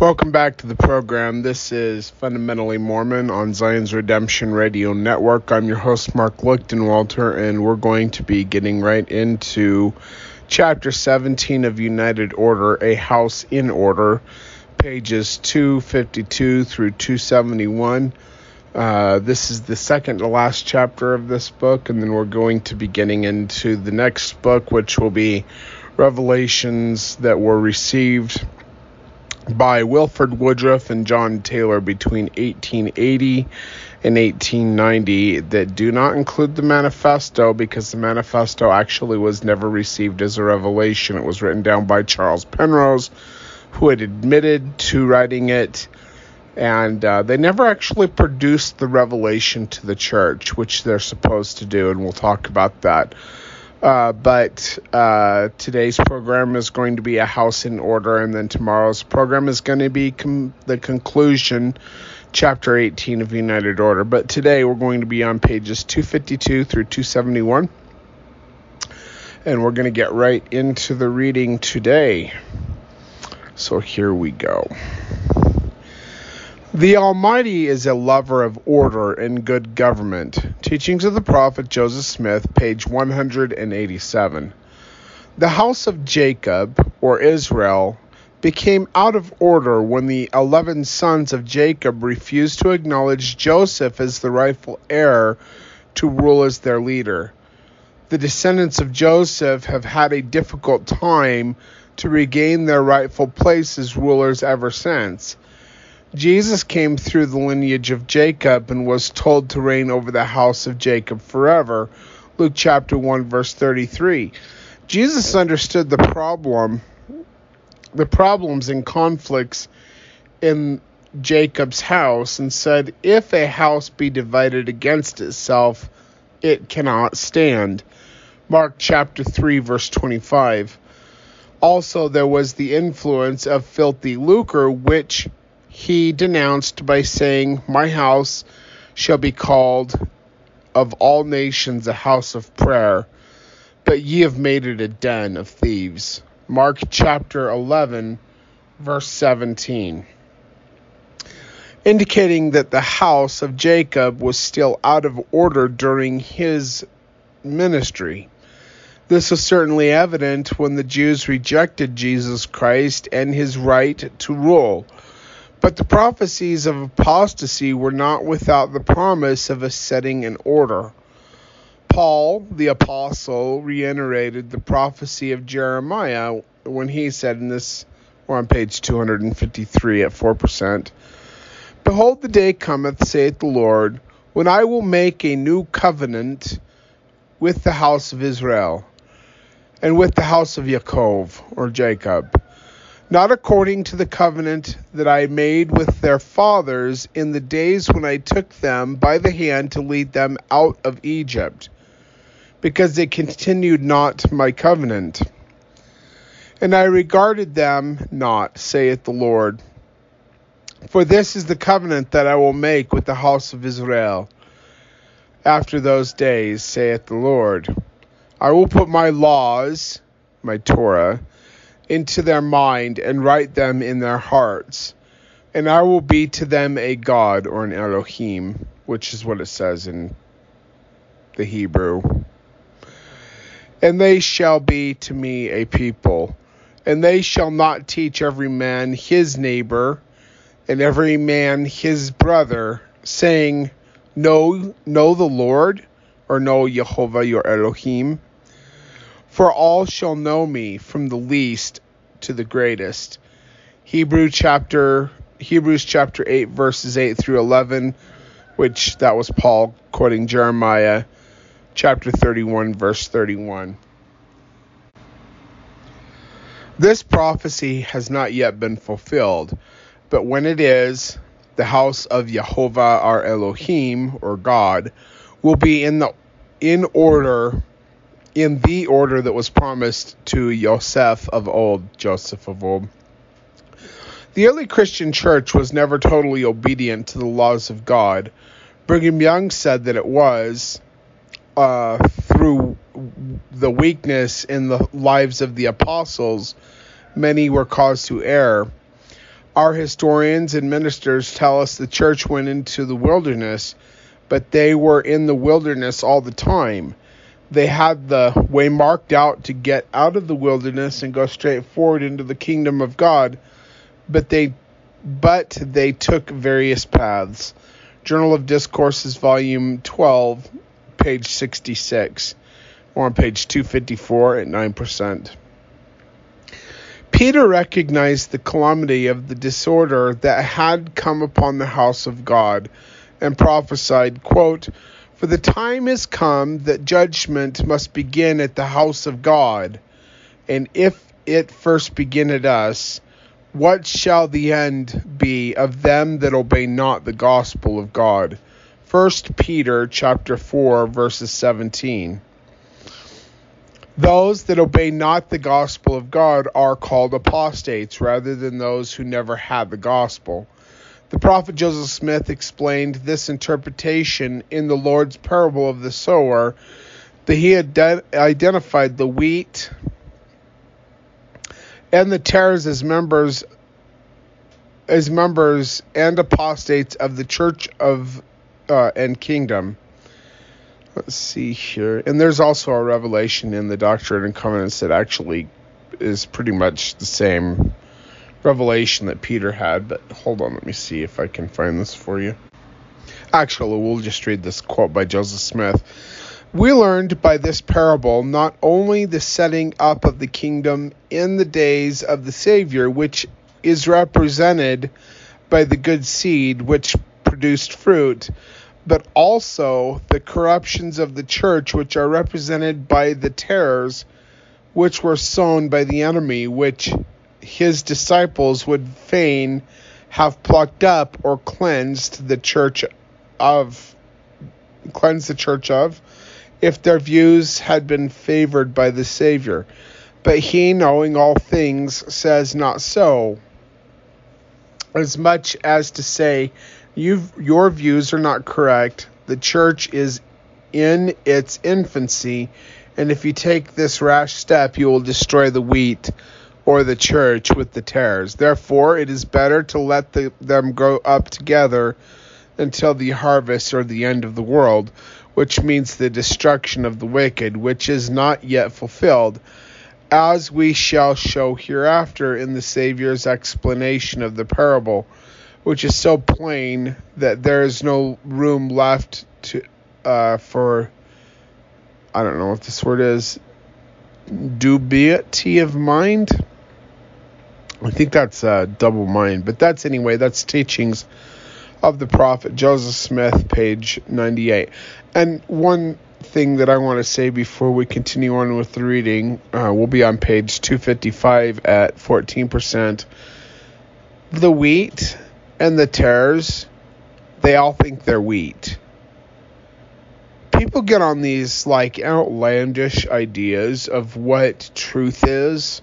Welcome back to the program. This is Fundamentally Mormon on Zion's Redemption Radio Network. I'm your host, Mark Lichtenwalter, and we're going to be getting right into chapter 17 of United Order, A House in Order, pages 252 through 271. Uh, this is the second to last chapter of this book, and then we're going to be getting into the next book, which will be Revelations that were received by Wilford Woodruff and John Taylor between 1880 and 1890 that do not include the manifesto because the manifesto actually was never received as a revelation. It was written down by Charles Penrose, who had admitted to writing it, and uh, they never actually produced the revelation to the church, which they're supposed to do, and we'll talk about that. Uh, but uh, today's program is going to be a house in order, and then tomorrow's program is going to be com- the conclusion, chapter 18 of United Order. But today we're going to be on pages 252 through 271, and we're going to get right into the reading today. So here we go. The Almighty is a lover of order and good government. Teachings of the Prophet Joseph Smith, page 187. The house of Jacob, or Israel, became out of order when the eleven sons of Jacob refused to acknowledge Joseph as the rightful heir to rule as their leader. The descendants of Joseph have had a difficult time to regain their rightful place as rulers ever since. Jesus came through the lineage of Jacob and was told to reign over the house of Jacob forever. Luke chapter 1 verse 33. Jesus understood the problem the problems and conflicts in Jacob's house and said, If a house be divided against itself, it cannot stand. Mark chapter 3, verse 25. Also, there was the influence of filthy lucre, which he denounced by saying, My house shall be called of all nations a house of prayer, but ye have made it a den of thieves. Mark chapter 11, verse 17. Indicating that the house of Jacob was still out of order during his ministry. This was certainly evident when the Jews rejected Jesus Christ and his right to rule. But the prophecies of apostasy were not without the promise of a setting in order. Paul, the apostle, reiterated the prophecy of Jeremiah when he said in this, we're on page 253 at 4%, Behold, the day cometh, saith the Lord, when I will make a new covenant with the house of Israel and with the house of Jacob, or Jacob not according to the covenant that I made with their fathers in the days when I took them by the hand to lead them out of Egypt, because they continued not my covenant. And I regarded them not, saith the Lord. For this is the covenant that I will make with the house of Israel. After those days, saith the Lord, I will put my laws, my Torah, into their mind and write them in their hearts. And I will be to them a God or an Elohim, which is what it says in the Hebrew. And they shall be to me a people. And they shall not teach every man his neighbor and every man his brother, saying, Know, know the Lord, or know Jehovah your Elohim for all shall know me from the least to the greatest. Hebrew chapter Hebrews chapter 8 verses 8 through 11, which that was Paul quoting Jeremiah chapter 31 verse 31. This prophecy has not yet been fulfilled, but when it is, the house of Jehovah our Elohim or God will be in the in order in the order that was promised to Joseph of old, Joseph of old. The early Christian church was never totally obedient to the laws of God. Brigham Young said that it was uh, through the weakness in the lives of the apostles, many were caused to err. Our historians and ministers tell us the church went into the wilderness, but they were in the wilderness all the time. They had the way marked out to get out of the wilderness and go straight forward into the kingdom of God, but they but they took various paths. Journal of Discourses, volume 12, page 66, or on page 254 at 9%. Peter recognized the calamity of the disorder that had come upon the house of God and prophesied, quote, For the time is come that judgment must begin at the house of God, and if it first begin at us, what shall the end be of them that obey not the gospel of God? 1 Peter chapter 4 verses 17. Those that obey not the gospel of God are called apostates rather than those who never had the gospel. The prophet Joseph Smith explained this interpretation in the Lord's parable of the sower that he had identified the wheat and the tares as members as members and apostates of the church of uh, and kingdom let's see here. And there's also a revelation in the Doctrine and Covenants that actually is pretty much the same revelation that Peter had. But hold on, let me see if I can find this for you. Actually, we'll just read this quote by Joseph Smith. We learned by this parable not only the setting up of the kingdom in the days of the Savior, which is represented by the good seed which produced fruit, but also the corruptions of the church, which are represented by the tares which were sown by the enemy, which his disciples would fain have plucked up or cleansed the church of cleansed the church of if their views had been favored by the Savior. But he, knowing all things, says not so, as much as to say, you your views are not correct. The church is in its infancy, and if you take this rash step, you will destroy the wheat or the church with the tares. Therefore, it is better to let the, them grow up together until the harvest or the end of the world, which means the destruction of the wicked, which is not yet fulfilled, as we shall show hereafter in the Saviour's explanation of the parable which is so plain that there is no room left to uh, for I don't know what this word is dubiety of mind. I think that's uh, double mind, but that's anyway. That's teachings of the prophet Joseph Smith, page 98. And one thing that I want to say before we continue on with the reading, uh, we'll be on page 255 at 14%. The wheat and the tares, they all think they're wheat. People get on these like outlandish ideas of what truth is,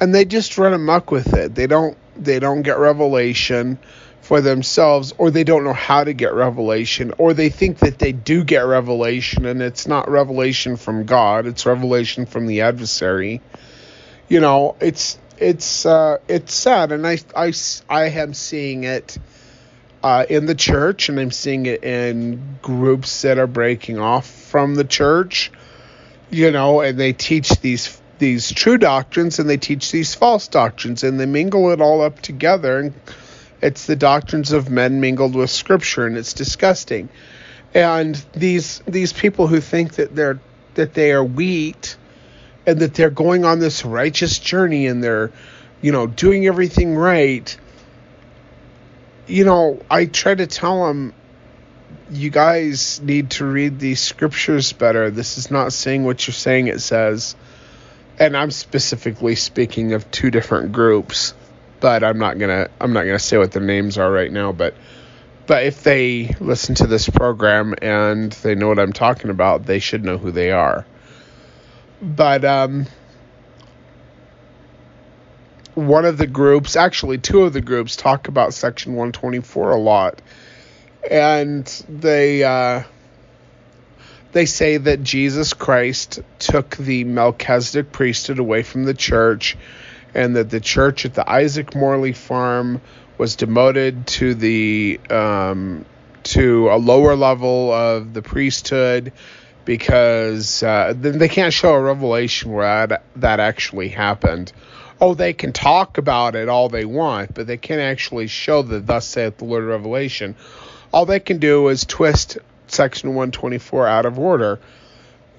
and they just run amok with it. They don't they don't get revelation for themselves or they don't know how to get revelation or they think that they do get revelation and it's not revelation from God, it's revelation from the adversary. You know, it's it's uh, it's sad, and I I I am seeing it uh, in the church, and I'm seeing it in groups that are breaking off from the church. You know, and they teach these these true doctrines, and they teach these false doctrines, and they mingle it all up together, and it's the doctrines of men mingled with Scripture, and it's disgusting. And these these people who think that they're that they are wheat and that they're going on this righteous journey and they're, you know, doing everything right. You know, I try to tell them, you guys need to read these scriptures better. This is not saying what you're saying it says. And I'm specifically speaking of two different groups, but I'm not gonna I'm not gonna say what their names are right now. But but if they listen to this program and they know what I'm talking about, they should know who they are. But um, one of the groups, actually two of the groups, talk about Section 124 a lot, and they uh, they say that Jesus Christ took the Melchizedek priesthood away from the church, and that the church at the Isaac Morley farm was demoted to the um, to a lower level of the priesthood because uh, they can't show a revelation where that, that actually happened. Oh, they can talk about it all they want, but they can't actually show that thus saith the Lord Revelation. All they can do is twist section 124 out of order.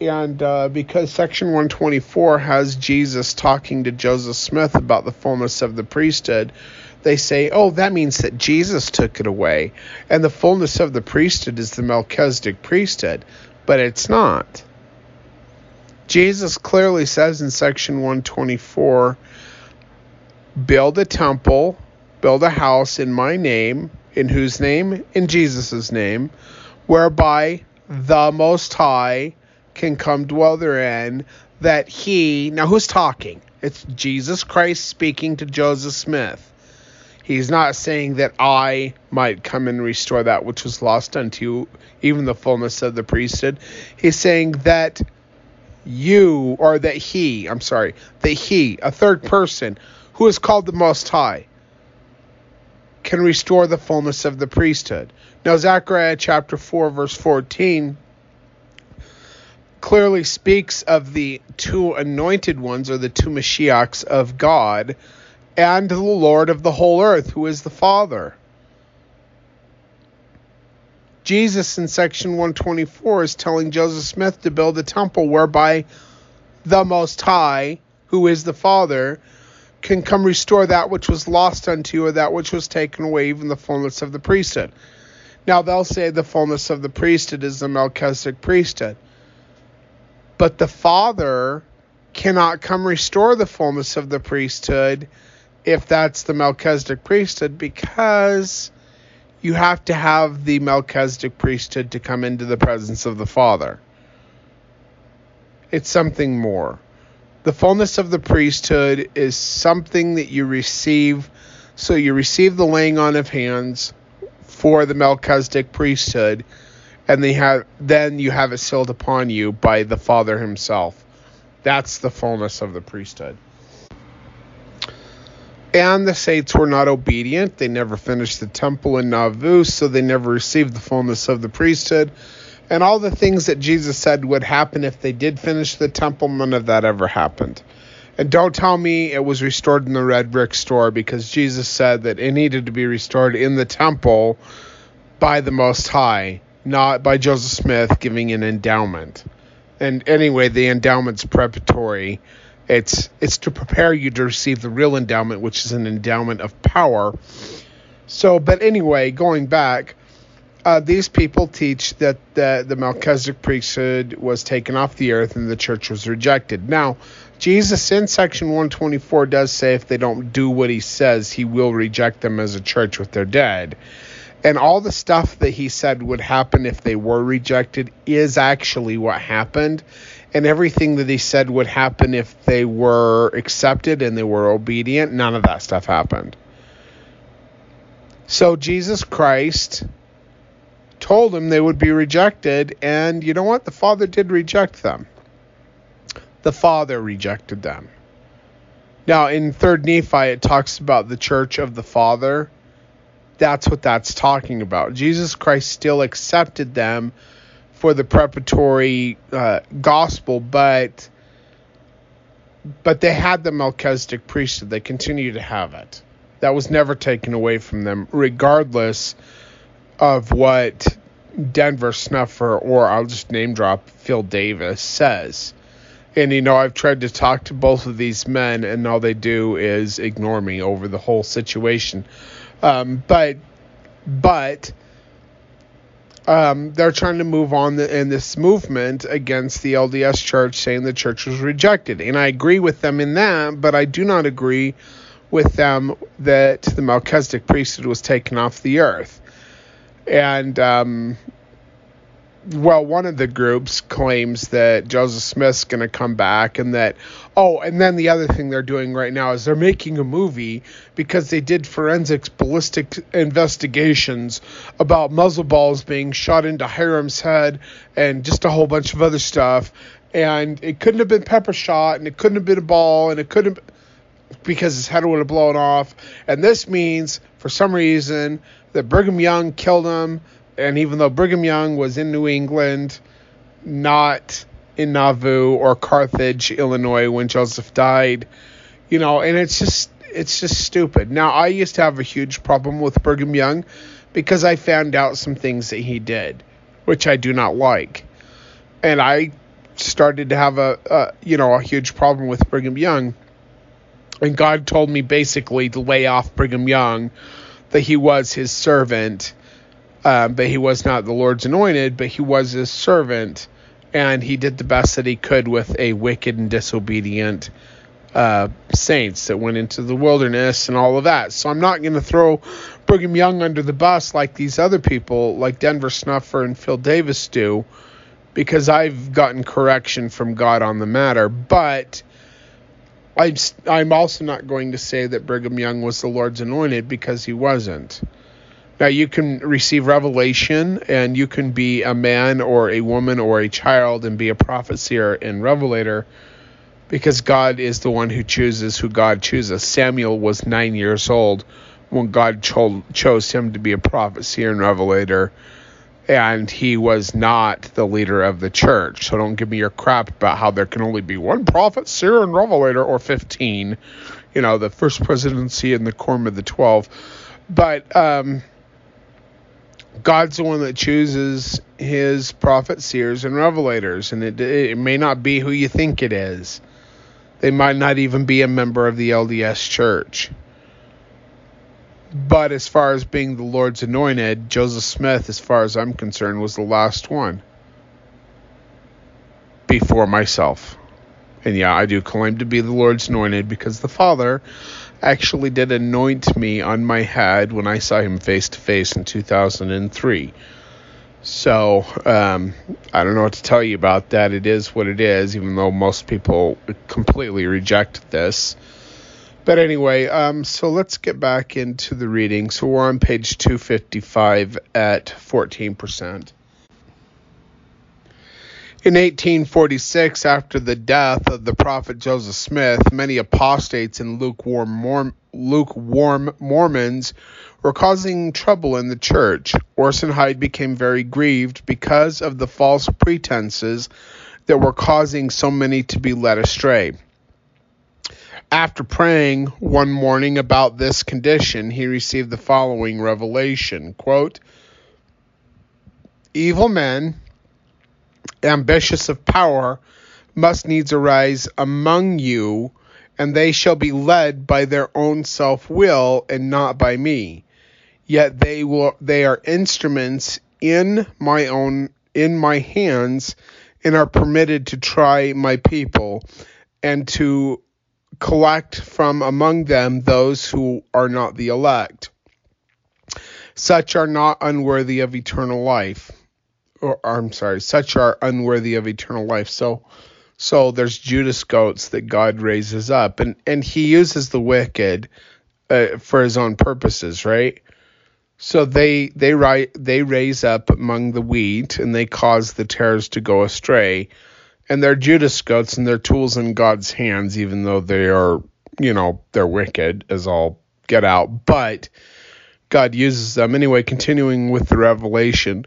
And uh, because section 124 has Jesus talking to Joseph Smith about the fullness of the priesthood, they say, oh, that means that Jesus took it away. And the fullness of the priesthood is the Melchizedek priesthood. But it's not. Jesus clearly says in section 124 build a temple, build a house in my name. In whose name? In Jesus' name, whereby the Most High can come dwell therein, that he. Now, who's talking? It's Jesus Christ speaking to Joseph Smith. He's not saying that I might come and restore that which was lost unto you, even the fullness of the priesthood. He's saying that you, or that he, I'm sorry, that he, a third person, who is called the Most High, can restore the fullness of the priesthood. Now, Zechariah chapter 4, verse 14 clearly speaks of the two anointed ones, or the two Mashiachs of God and the Lord of the whole earth, who is the Father. Jesus in section 124 is telling Joseph Smith to build a temple whereby the Most High, who is the Father, can come restore that which was lost unto you or that which was taken away, even the fullness of the priesthood. Now they'll say the fullness of the priesthood is the Melchizedek priesthood. But the Father cannot come restore the fullness of the priesthood if that's the Melchizedek priesthood because you have to have the Melchizedek priesthood to come into the presence of the Father. It's something more. The fullness of the priesthood is something that you receive. So you receive the laying on of hands for the Melchizedek priesthood, and they have then you have it sealed upon you by the Father Himself. That's the fullness of the priesthood. And the saints were not obedient. They never finished the temple in Nauvoo, so they never received the fullness of the priesthood. And all the things that Jesus said would happen if they did finish the temple, none of that ever happened. And don't tell me it was restored in the red brick store because Jesus said that it needed to be restored in the temple by the Most High, not by Joseph Smith giving an endowment. And anyway, the endowment's preparatory it's it's to prepare you to receive the real endowment, which is an endowment of power. So, but anyway, going back, uh, these people teach that the, the Melchizedek priesthood was taken off the earth and the church was rejected. Now, Jesus in section 124 does say if they don't do what he says, he will reject them as a church with their dead. And all the stuff that he said would happen if they were rejected is actually what happened and everything that he said would happen if they were accepted and they were obedient, none of that stuff happened. So Jesus Christ told them they would be rejected, and you know what? The Father did reject them. The Father rejected them. Now, in 3rd Nephi, it talks about the church of the Father. That's what that's talking about. Jesus Christ still accepted them for the preparatory uh, gospel, but but they had the Melchizedek priesthood. They continue to have it. That was never taken away from them, regardless of what Denver Snuffer or I'll just name drop Phil Davis says. And you know, I've tried to talk to both of these men, and all they do is ignore me over the whole situation. Um, but but um, they're trying to move on the, in this movement against the LDS church, saying the church was rejected. And I agree with them in that, but I do not agree with them that the Melchizedek priesthood was taken off the earth. And um, well, one of the groups claims that Joseph Smith's going to come back, and that oh, and then the other thing they're doing right now is they're making a movie because they did forensics ballistic investigations about muzzle balls being shot into Hyrum's head and just a whole bunch of other stuff, and it couldn't have been pepper shot, and it couldn't have been a ball, and it couldn't. Because his head would have blown off. And this means, for some reason, that Brigham Young killed him. And even though Brigham Young was in New England, not in Nauvoo or Carthage, Illinois, when Joseph died, you know, and it's just it's just stupid. Now I used to have a huge problem with Brigham Young because I found out some things that he did, which I do not like, and I started to have a, a you know a huge problem with Brigham Young, and God told me basically to lay off Brigham Young, that he was His servant, um, but he was not the Lord's anointed, but he was His servant, and he did the best that he could with a wicked and disobedient uh, saints that went into the wilderness and all of that. So I'm not going to throw Brigham Young under the bus like these other people, like Denver Snuffer and Phil Davis do, because I've gotten correction from God on the matter. But I'm I'm also not going to say that Brigham Young was the Lord's anointed because he wasn't. Now you can receive revelation and you can be a man or a woman or a child and be a prophet, seer, and revelator because God is the one who chooses who God chooses. Samuel was nine years old when God cho- chose him to be a prophet, seer, and revelator, and he was not the leader of the church. So don't give me your crap about how there can only be one prophet, seer, and revelator, or 15. You know, the first presidency and the quorum of the 12. But um, God's the one that chooses his prophets, seers, and revelators, and it, it may not be who you think it is. They might not even be a member of the LDS church. But as far as being the Lord's anointed, Joseph Smith, as far as I'm concerned, was the last one before myself. And yeah, I do claim to be the Lord's anointed because the Father actually did anoint me on my head when I saw him face to face in 2003. So um, I don't know what to tell you about that. It is what it is, even though most people completely reject this. But anyway, um, so let's get back into the reading. So we're on page 255 at 14%. In 1846, after the death of the prophet Joseph Smith, many apostates and lukewarm, lukewarm Mormons were causing trouble in the church. Orson Hyde became very grieved because of the false pretenses that were causing so many to be led astray. After praying one morning about this condition, he received the following revelation. Quote, Evil men, ambitious of power, must needs arise among you, and they shall be led by their own self will and not by me. Yet they will they are instruments in my own in my hands and are permitted to try my people and to collect from among them those who are not the elect. Such are not unworthy of eternal life. Or I'm sorry such are unworthy of eternal life. So so there's Judas goats that God raises up. And and he uses the wicked uh, for his own purposes right? So they they ri- they raise up among the wheat and they cause the tares to go astray, and they're Judas goats and they're tools in God's hands, even though they are you know they're wicked as all get out. But God uses them anyway. Continuing with the revelation,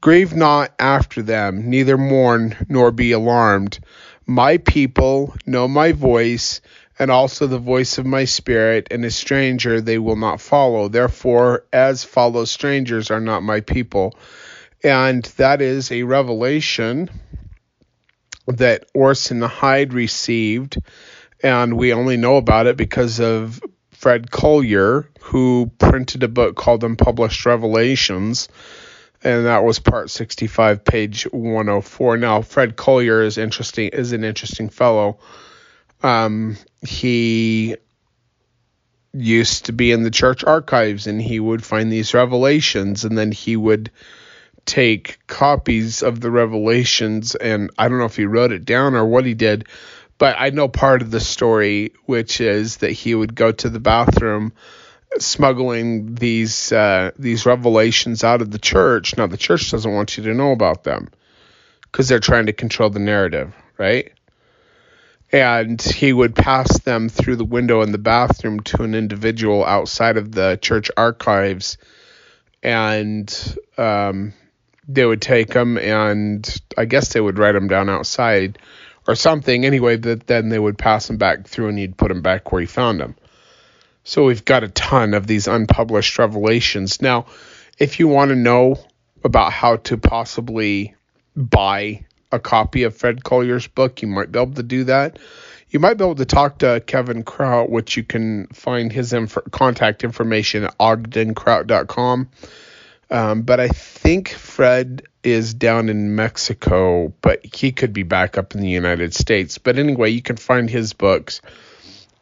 grieve not after them, neither mourn nor be alarmed. My people know my voice and also the voice of my spirit, and a stranger they will not follow. Therefore, as follow strangers are not my people. And that is a revelation that Orson Hyde received, and we only know about it because of Fred Collier, who printed a book called Unpublished Revelations, and that was part 65, page 104. Now, Fred Collier is interesting, is an interesting fellow um, he used to be in the church archives and he would find these revelations and then he would take copies of the revelations and I don't know if he wrote it down or what he did, but I know part of the story, which is that he would go to the bathroom smuggling these uh, these revelations out of the church. Now the church doesn't want you to know about them because they're trying to control the narrative, right? and he would pass them through the window in the bathroom to an individual outside of the church archives, and um, they would take them, and I guess they would write them down outside or something. Anyway, that then they would pass them back through, and he'd put them back where he found them. So we've got a ton of these unpublished revelations. Now, if you want to know about how to possibly buy a copy of Fred Collier's book, you might be able to do that. You might be able to talk to Kevin Kraut, which you can find his inf- contact information at ogdenkraut.com. Um, but I think Fred is down in Mexico, but he could be back up in the United States. But anyway, you can find his books.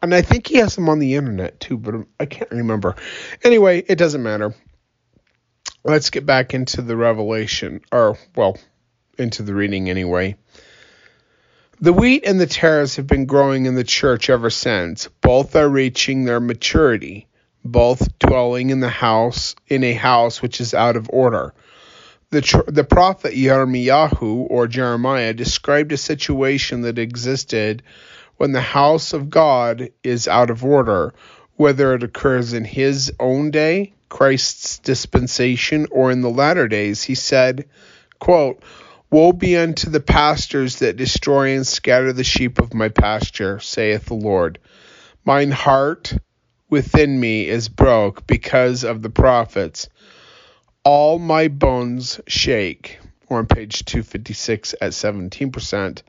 And I think he has them on the internet too, but I can't remember. Anyway, it doesn't matter. Let's get back into the revelation, or, well, into the reading anyway. The wheat and the tares have been growing in the church ever since. Both are reaching their maturity, both dwelling in the house in a house which is out of order. The, tr- the prophet Yirmiyahu or Jeremiah described a situation that existed when the house of God is out of order, whether it occurs in his own day, Christ's dispensation, or in the latter days. He said, quote, Woe be unto the pastors that destroy and scatter the sheep of my pasture, saith the Lord. Mine heart within me is broke because of the prophets. All my bones shake. Or on page 256 at 17%.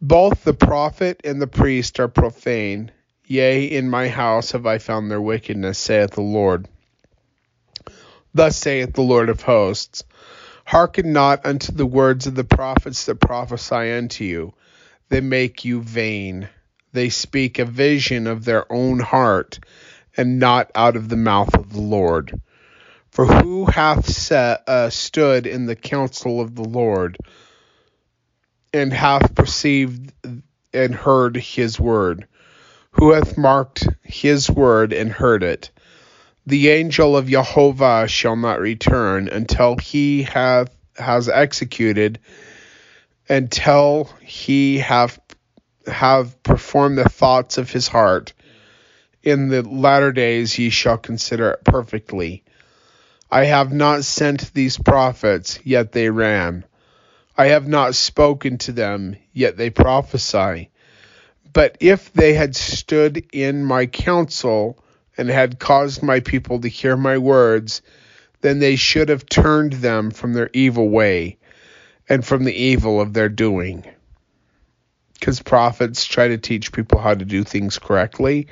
Both the prophet and the priest are profane. Yea, in my house have I found their wickedness, saith the Lord. Thus saith the Lord of hosts Hearken not unto the words of the prophets that prophesy unto you. They make you vain. They speak a vision of their own heart, and not out of the mouth of the Lord. For who hath set, uh, stood in the counsel of the Lord, and hath perceived and heard his word? Who hath marked his word and heard it? The angel of Jehovah shall not return until he hath has executed, until he have have performed the thoughts of his heart. In the latter days ye shall consider it perfectly. I have not sent these prophets, yet they ran. I have not spoken to them, yet they prophesy. But if they had stood in my counsel, and had caused my people to hear my words, then they should have turned them from their evil way and from the evil of their doing. Because prophets try to teach people how to do things correctly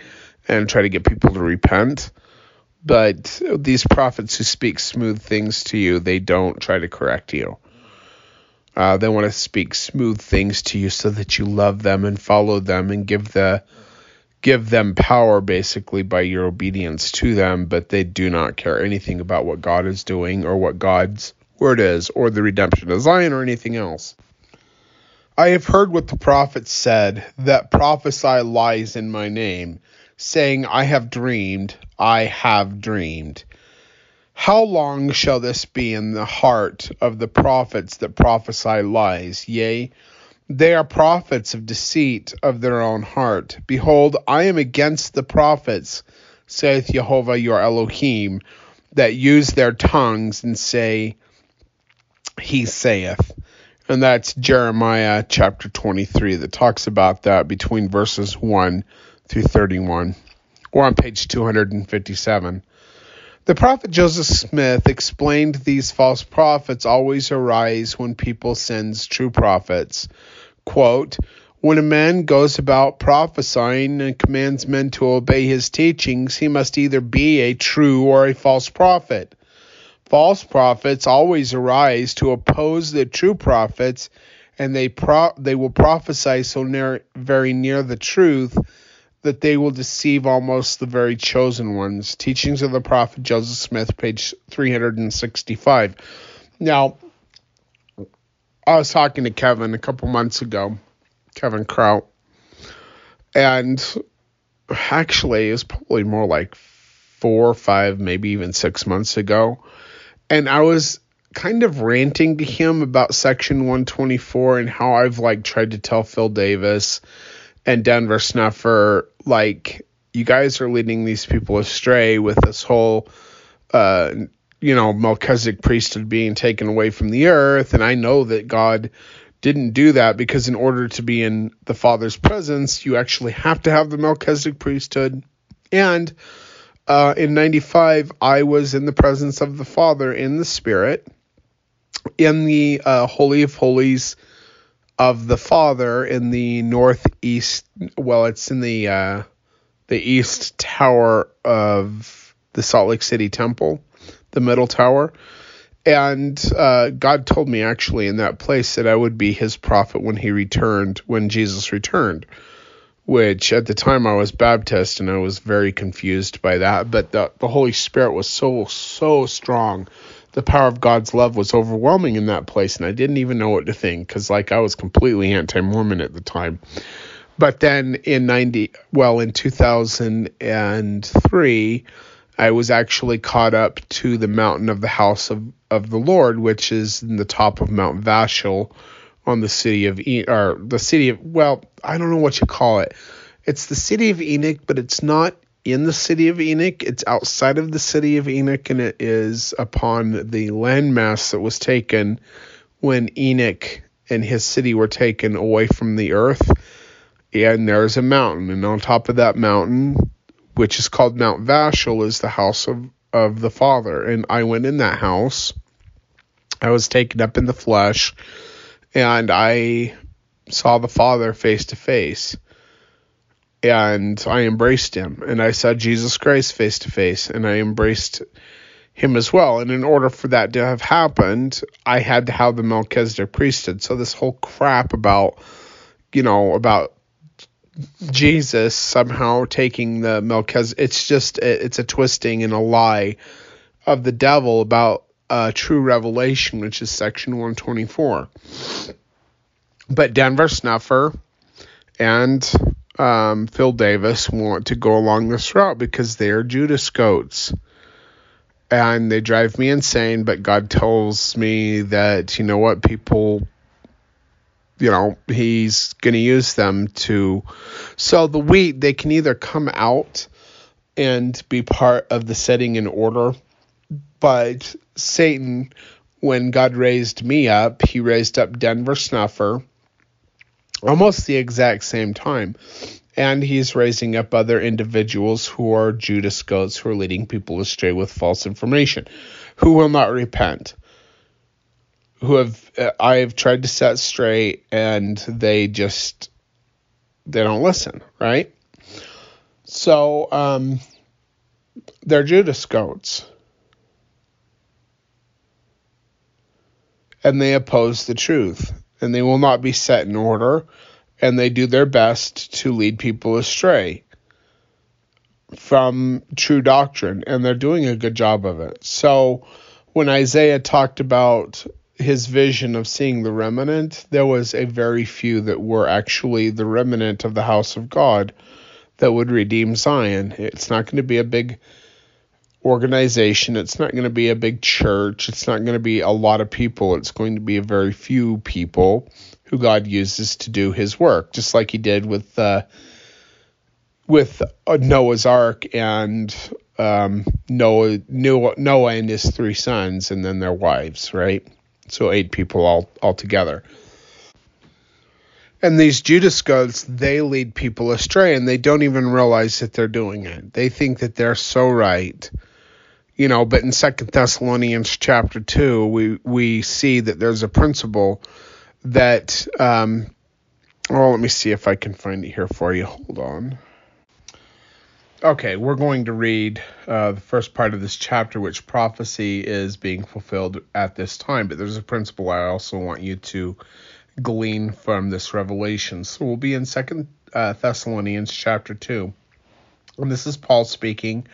and try to get people to repent. But these prophets who speak smooth things to you, they don't try to correct you. Uh, they want to speak smooth things to you so that you love them and follow them and give the give them power basically by your obedience to them, but they do not care anything about what God is doing or what God's word is or the redemption of Zion or anything else. I have heard what the prophets said that prophesy lies in my name, saying, I have dreamed, I have dreamed. How long shall this be in the heart of the prophets that prophesy lies? Yea, they are prophets of deceit of their own heart. Behold, I am against the prophets, saith Jehovah your Elohim, that use their tongues and say, He saith. And that's Jeremiah chapter 23 that talks about that between verses 1 through 31, or on page 257. The prophet Joseph Smith explained these false prophets always arise when people sins true prophets. Quote, when a man goes about prophesying and commands men to obey his teachings, he must either be a true or a false prophet. False prophets always arise to oppose the true prophets, and they pro- they will prophesy so near, very near the truth that they will deceive almost the very chosen ones. Teachings of the Prophet Joseph Smith, page 365. Now, I was talking to Kevin a couple months ago, Kevin Kraut, and actually, it was probably more like four or five, maybe even six months ago. And I was kind of ranting to him about Section 124 and how I've like tried to tell Phil Davis and Denver Snuffer, like, you guys are leading these people astray with this whole, uh, you know, Melchizedek priesthood being taken away from the earth. And I know that God didn't do that because in order to be in the Father's presence, you actually have to have the Melchizedek priesthood. And uh, in 95, I was in the presence of the Father in the Spirit in the uh, Holy of Holies of the Father in the northeast. Well, it's in the uh, the east tower of the Salt Lake City Temple, the middle tower. And uh, God told me actually in that place that I would be his prophet when he returned, when Jesus returned, which at the time I was Baptist and I was very confused by that. But the, the Holy Spirit was so, so strong the power of God's love was overwhelming in that place, and I didn't even know what to think because, like, I was completely anti-Mormon at the time. But then in ninety, well, in two thousand and three, I was actually caught up to the mountain of the house of of the Lord, which is in the top of Mount Vashel, on the city of e- or the city of well, I don't know what you call it. It's the city of Enoch, but it's not in the city of Enoch. It's outside of the city of Enoch, and it is upon the landmass that was taken when Enoch and his city were taken away from the earth. And there's a mountain, and on top of that mountain, which is called Mount Vashel, is the house of, of the Father. And I went in that house. I was taken up in the flesh, and I saw the Father face to face and I embraced him and I saw Jesus Christ face to face and I embraced him as well. And in order for that to have happened, I had to have the Melchizedek priesthood. So this whole crap about, you know, about Jesus somehow taking the Melchizedek, it's just, it's a twisting and a lie of the devil about uh, true revelation, which is section 124. But Denver Snuffer and um, Phil Davis want to go along this route because they are Judas goats. And they drive me insane, but God tells me that, you know what, people, you know, He's going to use them to. So the wheat, they can either come out and be part of the setting in order, but Satan, when God raised me up, He raised up Denver Snuffer almost the exact same time. And he's raising up other individuals who are Judas goats who are leading people astray with false information, who will not repent, who have uh, I have tried to set straight, and they just they don't listen, right? So um, they're Judas goats. And they oppose the truth and they will not be set in order, and they do their best to lead people astray from true doctrine, and they're doing a good job of it. So when Isaiah talked about his vision of seeing the remnant, there was a very few that were actually the remnant of the house of God that would redeem Zion. It's not going to be a big organization. It's not going to be a big church. It's not going to be a lot of people. It's going to be a very few people who God uses to do His work, just like He did with uh, with uh, Noah's Ark and um, Noah, Noah, Noah and his three sons, and then their wives, right? So eight people all all together. And these Judas goats, they lead people astray, and they don't even realize that they're doing it. They think that they're so right you know but in second thessalonians chapter 2 we we see that there's a principle that um well let me see if i can find it here for you. Hold on. Okay we're going to read uh, the first part of this chapter which prophecy is being fulfilled at this time but there's a principle i also want you to glean from this revelation. So we'll be in second uh, thessalonians chapter 2 and this is paul speaking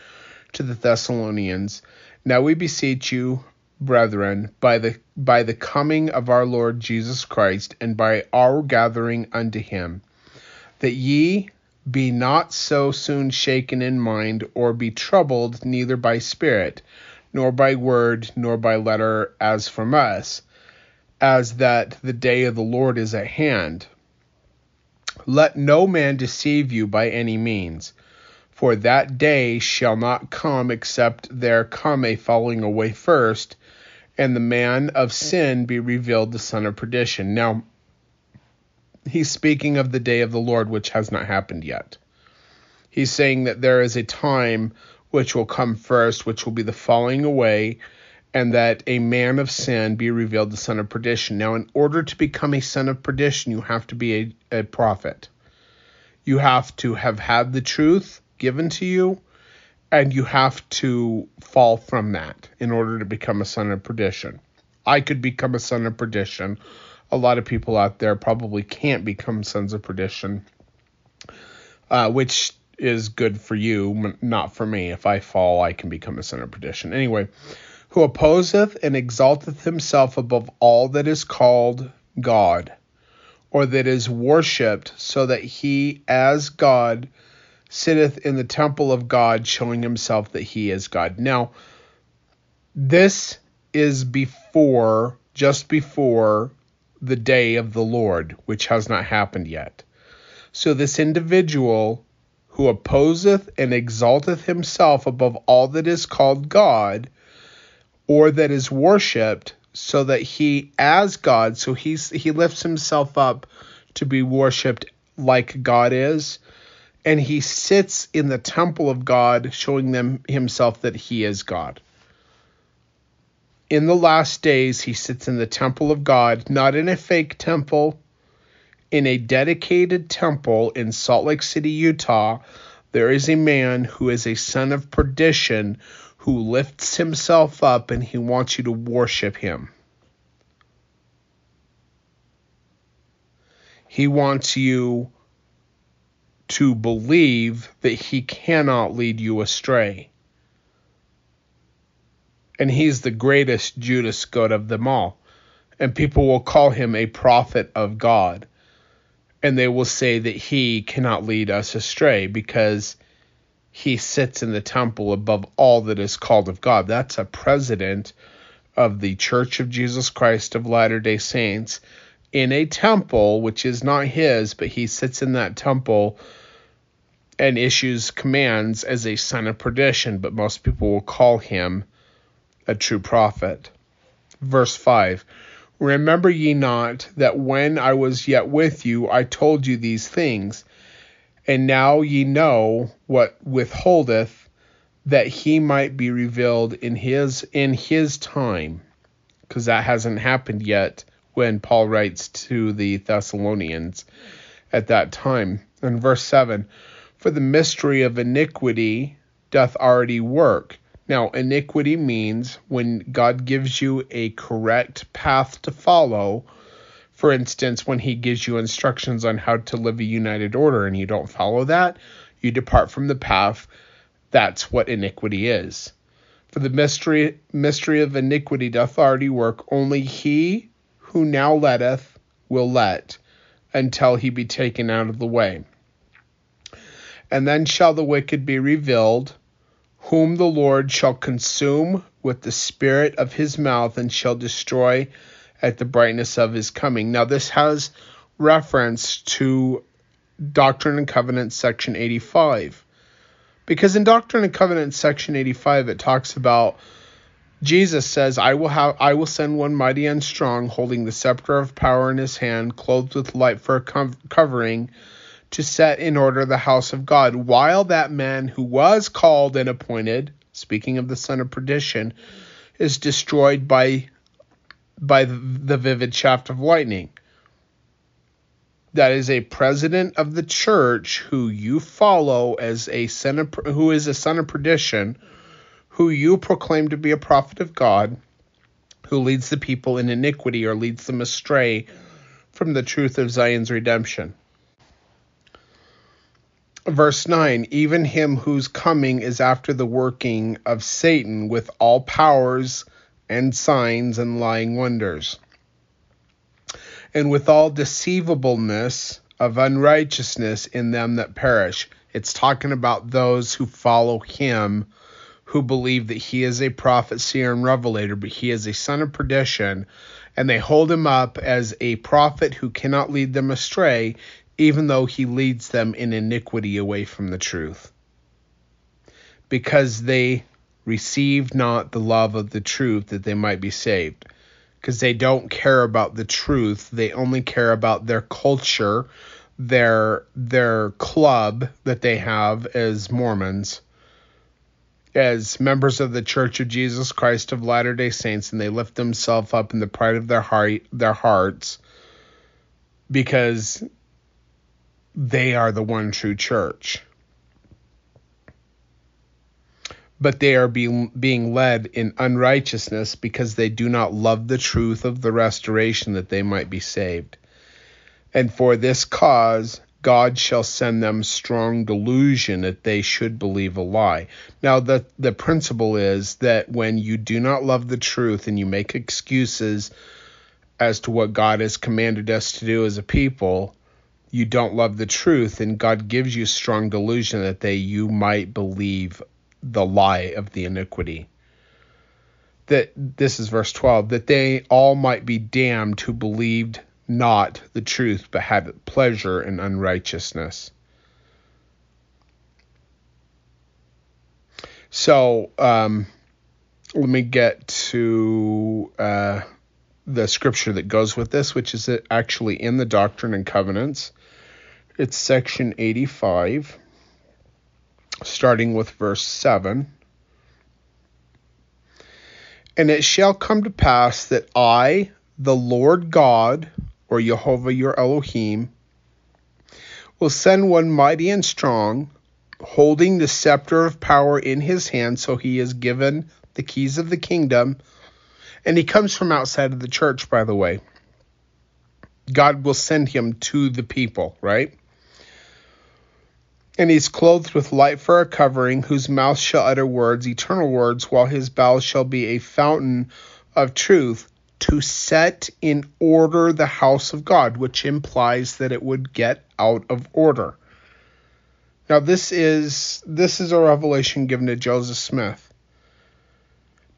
to the Thessalonians, Now we beseech you, brethren, by the by the coming of our Lord Jesus Christ, and by our gathering unto him, that ye be not so soon shaken in mind, or be troubled neither by spirit, nor by word, nor by letter, as from us, as that the day of the Lord is at hand. Let no man deceive you by any means, for that day shall not come except there come a falling away first, and the man of sin be revealed, the son of perdition. Now, he's speaking of the day of the Lord, which has not happened yet. He's saying that there is a time which will come first, which will be the falling away, and that a man of sin be revealed, the son of perdition. Now, in order to become a son of perdition, you have to be a, a prophet. You have to have had the truth given to you, and you have to fall from that in order to become a son of perdition. I could become a son of perdition. A lot of people out there probably can't become sons of perdition, uh, which is good for you, not for me. If I fall, I can become a son of perdition. Anyway, who opposeth and exalteth himself above all that is called God, or that is worshipped, so that he, as God, sitteth in the temple of God, showing himself that he is God. Now, this is before, just before the day of the Lord, which has not happened yet. So, this individual who opposeth and exalteth himself above all that is called God, or that is worshipped, so that he, as God, so he's he lifts himself up to be worshipped like God is, and he sits in the temple of God, showing them himself that he is God. In the last days, he sits in the temple of God, not in a fake temple, in a dedicated temple in Salt Lake City, Utah. There is a man who is a son of perdition who lifts himself up and he wants you to worship him. He wants you to believe that he cannot lead you astray. And he's the greatest Judas Iscariot of them all. And people will call him a prophet of God. And they will say that he cannot lead us astray because he sits in the temple above all that is called of God. That's a president of the Church of Jesus Christ of Latter day Saints in a temple which is not his, but he sits in that temple and issues commands as a son of perdition, but most people will call him a true prophet. Verse 5 Remember ye not that when I was yet with you, I told you these things and now ye know what withholdeth that he might be revealed in his in his time because that hasn't happened yet when Paul writes to the Thessalonians at that time. In verse 7, for the mystery of iniquity doth already work. Now, iniquity means when God gives you a correct path to follow, for instance, when he gives you instructions on how to live a united order and you don't follow that, you depart from the path. That's what iniquity is. For the mystery mystery of iniquity doth already work, only he who now letteth will let until he be taken out of the way. And then shall the wicked be revealed, whom the Lord shall consume with the spirit of his mouth and shall destroy at the brightness of his coming. Now, this has reference to Doctrine and Covenants, section 85. Because in Doctrine and Covenants, section 85, it talks about Jesus says, I will have I will send one mighty and strong, holding the scepter of power in his hand, clothed with light for a covering, to set in order the house of God, while that man who was called and appointed, speaking of the son of perdition, is destroyed by by the vivid shaft of lightning. That is a president of the church who you follow as a son of, who is a son of perdition, who you proclaim to be a prophet of God, who leads the people in iniquity or leads them astray from the truth of Zion's redemption. Verse 9 Even him whose coming is after the working of Satan with all powers and signs and lying wonders. And with all deceivableness of unrighteousness in them that perish. It's talking about those who follow him, who believe that he is a prophet, seer, and revelator, but he is a son of perdition, and they hold him up as a prophet who cannot lead them astray even though he leads them in iniquity away from the truth. Because they received not the love of the truth that they might be saved. Because they don't care about the truth, they only care about their culture, their their club that they have as Mormons, as members of the Church of Jesus Christ of Latter-day Saints, and they lift themselves up in the pride of their heart, their hearts, because they are the one true church. But they are being, being led in unrighteousness because they do not love the truth of the restoration that they might be saved. And for this cause, God shall send them strong delusion that they should believe a lie. Now, the, the principle is that when you do not love the truth and you make excuses as to what God has commanded us to do as a people, you don't love the truth, and God gives you strong delusion that they you might believe the lie of the iniquity. That this is verse 12, that they all might be damned who believed not the truth, but had pleasure in unrighteousness. So, um, let me get to uh, the scripture that goes with this, which is actually in the Doctrine and Covenants. It's section 85, starting with verse 7. And it shall come to pass that I, the Lord God, or Jehovah your Elohim, will send one mighty and strong, holding the scepter of power in his hand. So he is given the keys of the kingdom. And he comes from outside of the church, by the way. God will send him to the people, right? And he's clothed with light for a covering, whose mouth shall utter words, eternal words, while his bowels shall be a fountain of truth to set in order the house of God, which implies that it would get out of order. Now this is this is a revelation given to Joseph Smith.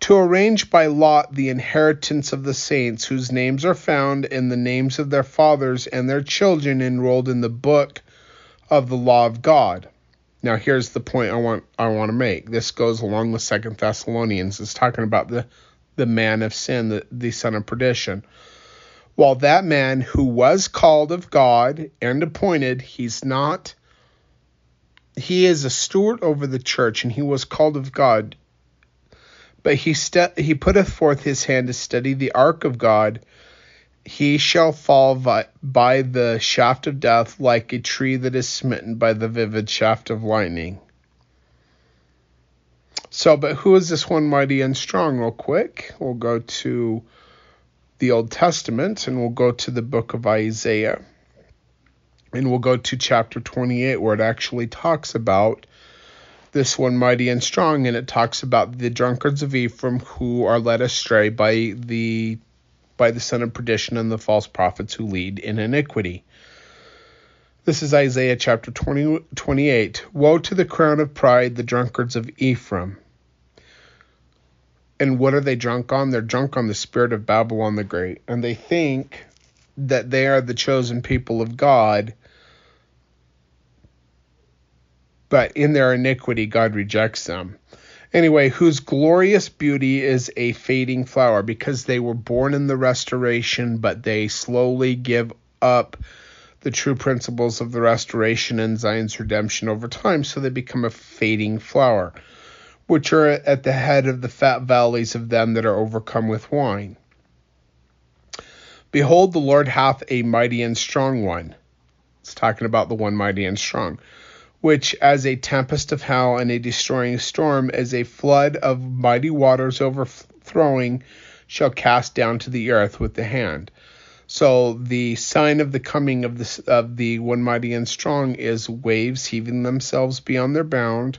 To arrange by lot the inheritance of the saints whose names are found in the names of their fathers and their children enrolled in the book of the law of God. Now here's the point I want I want to make. This goes along with Second Thessalonians. It's talking about the the man of sin, the, the son of perdition. While that man who was called of God and appointed, he's not, he is a steward over the church and he was called of God. But he, he putteth forth his hand to study the ark of God. He shall fall by, the shaft of death like a tree that is smitten by the vivid shaft of lightning. So, but who is this one mighty and strong? Real quick, we'll go to the Old Testament and we'll go to the book of Isaiah. And we'll go to chapter 28 where it actually talks about this one mighty and strong and it talks about the drunkards of Ephraim who are led astray by the by the son of perdition and the false prophets who lead in iniquity. This is Isaiah chapter 20, 28. Woe to the crown of pride, the drunkards of Ephraim. And what are they drunk on? They're drunk on the spirit of Babylon the Great. And they think that they are the chosen people of God. But in their iniquity, God rejects them. Anyway, whose glorious beauty is a fading flower because they were born in the restoration, but they slowly give up the true principles of the restoration and Zion's redemption over time, so they become a fading flower which are at the head of the fat valleys of them that are overcome with wine. Behold, the Lord hath a mighty and strong one. It's talking about the one mighty and strong, which as a tempest of hell and a destroying storm, as a flood of mighty waters overthrowing, shall cast down to the earth with the hand. So the sign of the coming of the of the one mighty and strong is waves heaving themselves beyond their bound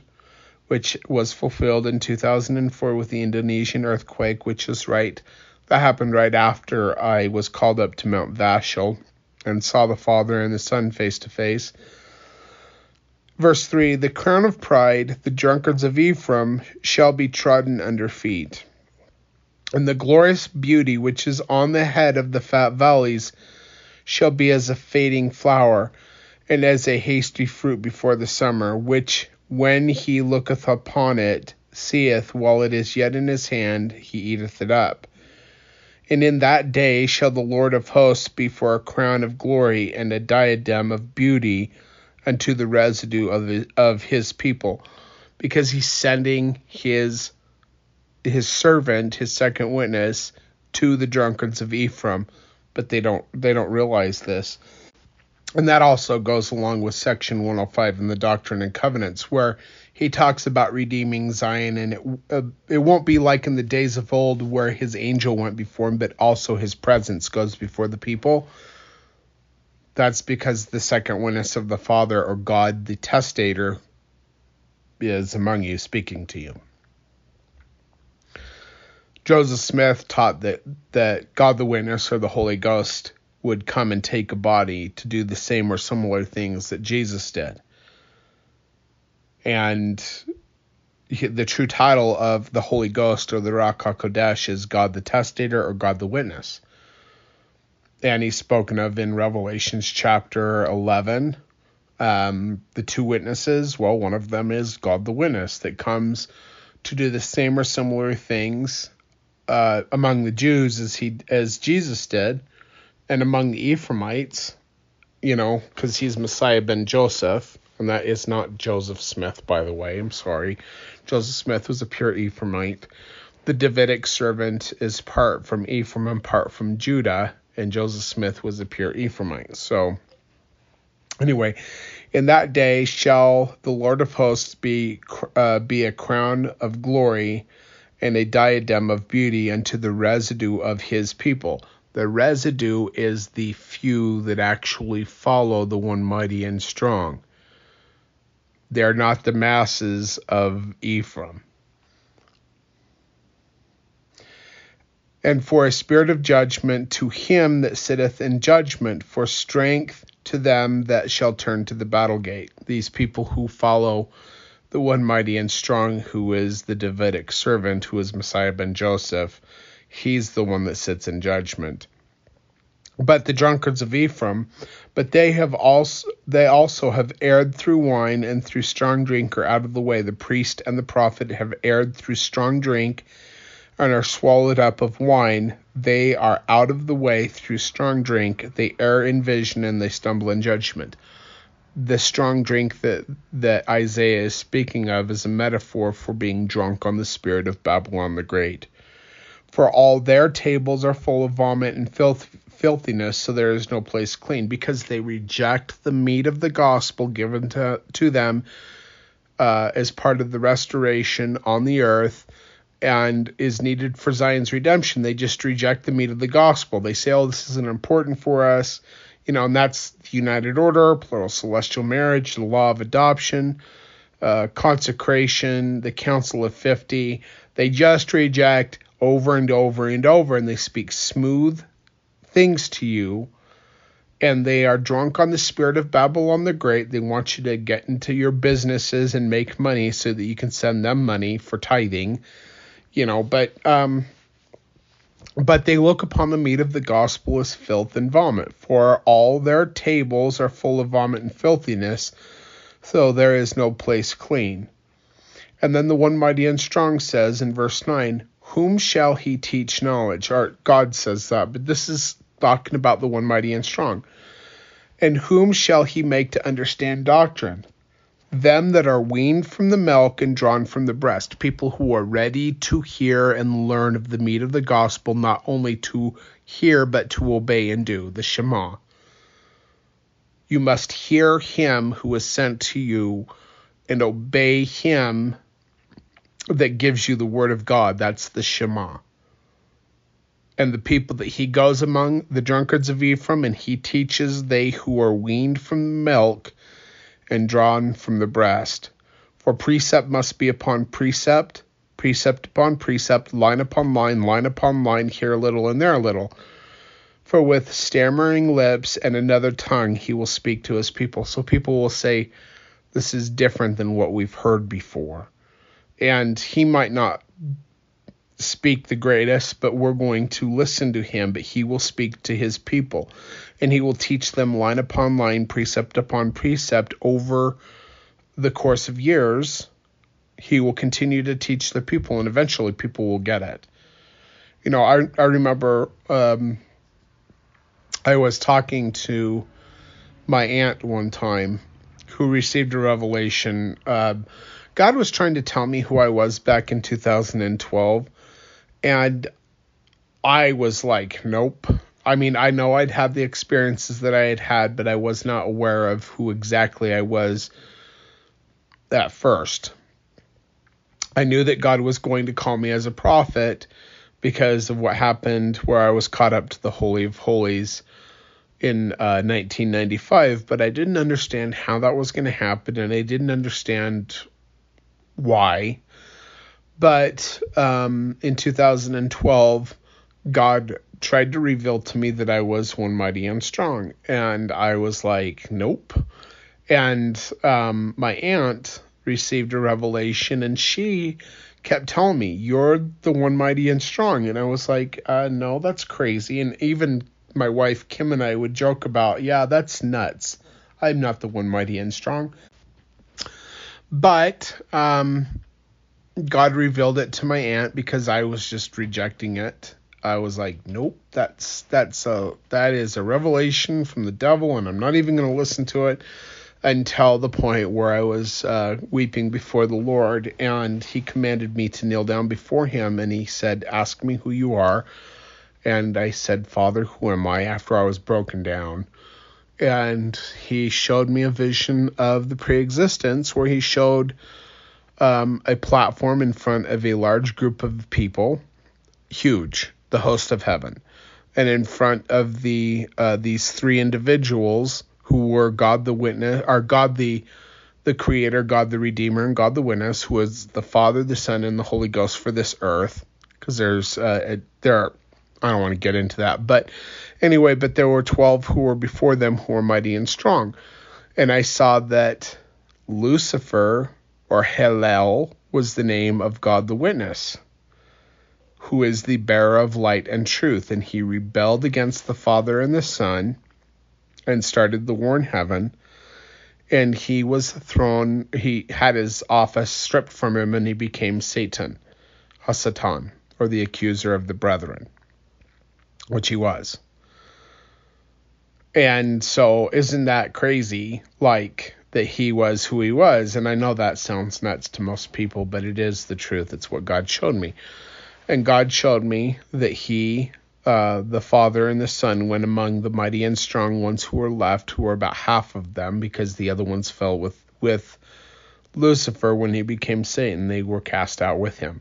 which was fulfilled in 2004 with the Indonesian earthquake, which is right that happened right after I was called up to Mount Vashel and saw the Father and the Son face to face. Verse 3 The crown of pride, the drunkards of Ephraim, shall be trodden under feet. And the glorious beauty which is on the head of the fat valleys shall be as a fading flower and as a hasty fruit before the summer, which when he looketh upon it, seeth while it is yet in his hand, he eateth it up. And in that day shall the Lord of hosts be for a crown of glory and a diadem of beauty unto the residue of his, of his people, because he's sending his his servant, his second witness, to the drunkards of Ephraim, but they don't they don't realize this. And that also goes along with section 105 in the Doctrine and Covenants, where he talks about redeeming Zion, and it uh, it won't be like in the days of old where his angel went before him, but also his presence goes before the people. That's because the second witness of the Father or God, the testator, is among you speaking to you. Joseph Smith taught that, that God the witness or the Holy Ghost would come and take a body to do the same or similar things that Jesus did. And the true title of the Holy Ghost or the Ruach HaKodesh is God the Testator or God the Witness. And he's spoken of in Revelations chapter 11. Um, the two witnesses, well, one of them is God the Witness that comes to do the same or similar things uh, among the Jews as he as Jesus did, and among the Ephraimites, you know, because he's Messiah ben Joseph, and that is not Joseph Smith, by the way. I'm sorry. Joseph Smith was a pure Ephraimite. The Davidic servant is part from Ephraim and part from Judah, and Joseph Smith was a pure Ephraimite. So, anyway, in that day shall the Lord of hosts be uh, be a crown of glory and a diadem of beauty unto the residue of his people. The residue is the few that actually follow the one mighty and strong. They are not the masses of Ephraim. And for a spirit of judgment to him that sitteth in judgment, for strength to them that shall turn to the battle gate. These people who follow the one mighty and strong who is the Davidic servant, who is Messiah ben Joseph, he's the one that sits in judgment. But the drunkards of Ephraim, but they have also they also have erred through wine and through strong drink are out of the way. The priest and the prophet have erred through strong drink and are swallowed up of wine. They are out of the way through strong drink. They err in vision and they stumble in judgment the strong drink that that Isaiah is speaking of is a metaphor for being drunk on the spirit of Babylon the Great. For all their tables are full of vomit and filth, filthiness, so there is no place clean, because they reject the meat of the gospel given to, to them uh, as part of the restoration on the earth and is needed for Zion's redemption. They just reject the meat of the gospel. They say, oh, this isn't important for us you know, and that's the United Order, plural celestial marriage, the law of adoption, uh, consecration, the Council of 50. They just reject over and over and over, and they speak smooth things to you. And they are drunk on the spirit of Babylon the Great. They want you to get into your businesses and make money so that you can send them money for tithing, you know. But um, but they look upon the meat of the gospel as filth and vomit, for all their tables are full of vomit and filthiness, so there is no place clean. And then the one mighty and strong says in verse 9, Whom shall he teach knowledge? Or God says that, but this is talking about the one mighty and strong. And whom shall he make to understand doctrine? Them that are weaned from the milk and drawn from the breast, people who are ready to hear and learn of the meat of the gospel, not only to hear, but to obey and do, the Shema. You must hear him who is sent to you and obey him that gives you the word of God. That's the Shema. And the people that he goes among, the drunkards of Ephraim, and he teaches they who are weaned from milk and drawn from the breast. For precept must be upon precept, precept upon precept, line upon line, line upon line, here a little and there a little. For with stammering lips and another tongue he will speak to his people. So people will say, This is different than what we've heard before. And he might not speak the greatest, but we're going to listen to him, but he will speak to his people. And he will teach them line upon line, precept upon precept over the course of years. He will continue to teach the people, and eventually people will get it. You know, I, I remember um, I was talking to my aunt one time who received a revelation. Uh, God was trying to tell me who I was back in 2012. And I was like, nope. I mean, I know I'd had the experiences that I had had, but I was not aware of who exactly I was at first. I knew that God was going to call me as a prophet because of what happened where I was caught up to the Holy of Holies in uh, 1995, but I didn't understand how that was going to happen, and I didn't understand why. But um, in 2012, God tried to reveal to me that I was one mighty and strong, and I was like, nope. And um, my aunt received a revelation, and she kept telling me, You're the one mighty and strong. And I was like, uh, No, that's crazy. And even my wife Kim and I would joke about, yeah, that's nuts. I'm not the one mighty and strong. But um, God revealed it to my aunt because I was just rejecting it. I was like, nope, that's that's a that is a revelation from the devil, and I'm not even going to listen to it until the point where I was uh, weeping before the Lord, and He commanded me to kneel down before Him, and He said, "Ask me who you are." And I said, Father, who am I? after I was broken down. And he showed me a vision of the preexistence where he showed um, a platform in front of a large group of people, huge, the host of heaven. And in front of the uh, these three individuals who were God the witness, or God the the creator, God the redeemer, and God the witness, who is the Father, the Son, and the Holy Ghost for this earth. Because there's uh, there are I don't want to get into that. But anyway, but there were 12 who were before them who were mighty and strong. And I saw that Lucifer or Hillel was the name of God the witness, who is the bearer of light and truth. And he rebelled against the Father and the Son and started the war in heaven. And he was thrown, he had his office stripped from him, and he became Satan, Hasatan, or the accuser of the brethren which he was. And so, isn't that crazy? Like, that he was who he was. And I know that sounds nuts to most people, but it is the truth. It's what God showed me. And God showed me that he, uh, the Father and the Son, went among the mighty and strong ones who were left, who were about half of them, because the other ones fell with, with Lucifer when he became Satan. They were cast out with him.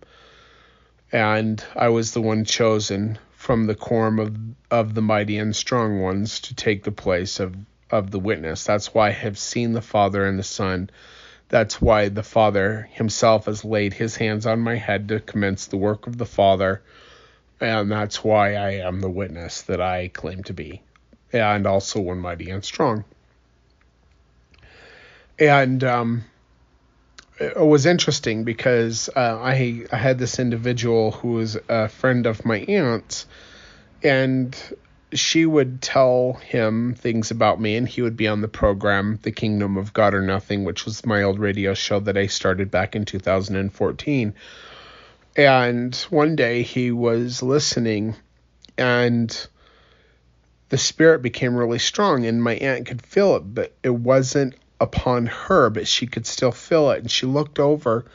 And I was the one chosen from the quorum of, of the mighty and strong ones to take the place of, of the witness. That's why I have seen the Father and the Son. That's why the Father himself has laid his hands on my head to commence the work of the Father. And that's why I am the witness that I claim to be. And also one mighty and strong. And um, it was interesting because uh, I I had this individual who was a friend of my aunt's, and she would tell him things about me, and he would be on the program The Kingdom of God or Nothing, which was my old radio show that I started back in 2014. And one day he was listening, and the spirit became really strong, and my aunt could feel it, but it wasn't upon her, but she could still feel it. And she looked over,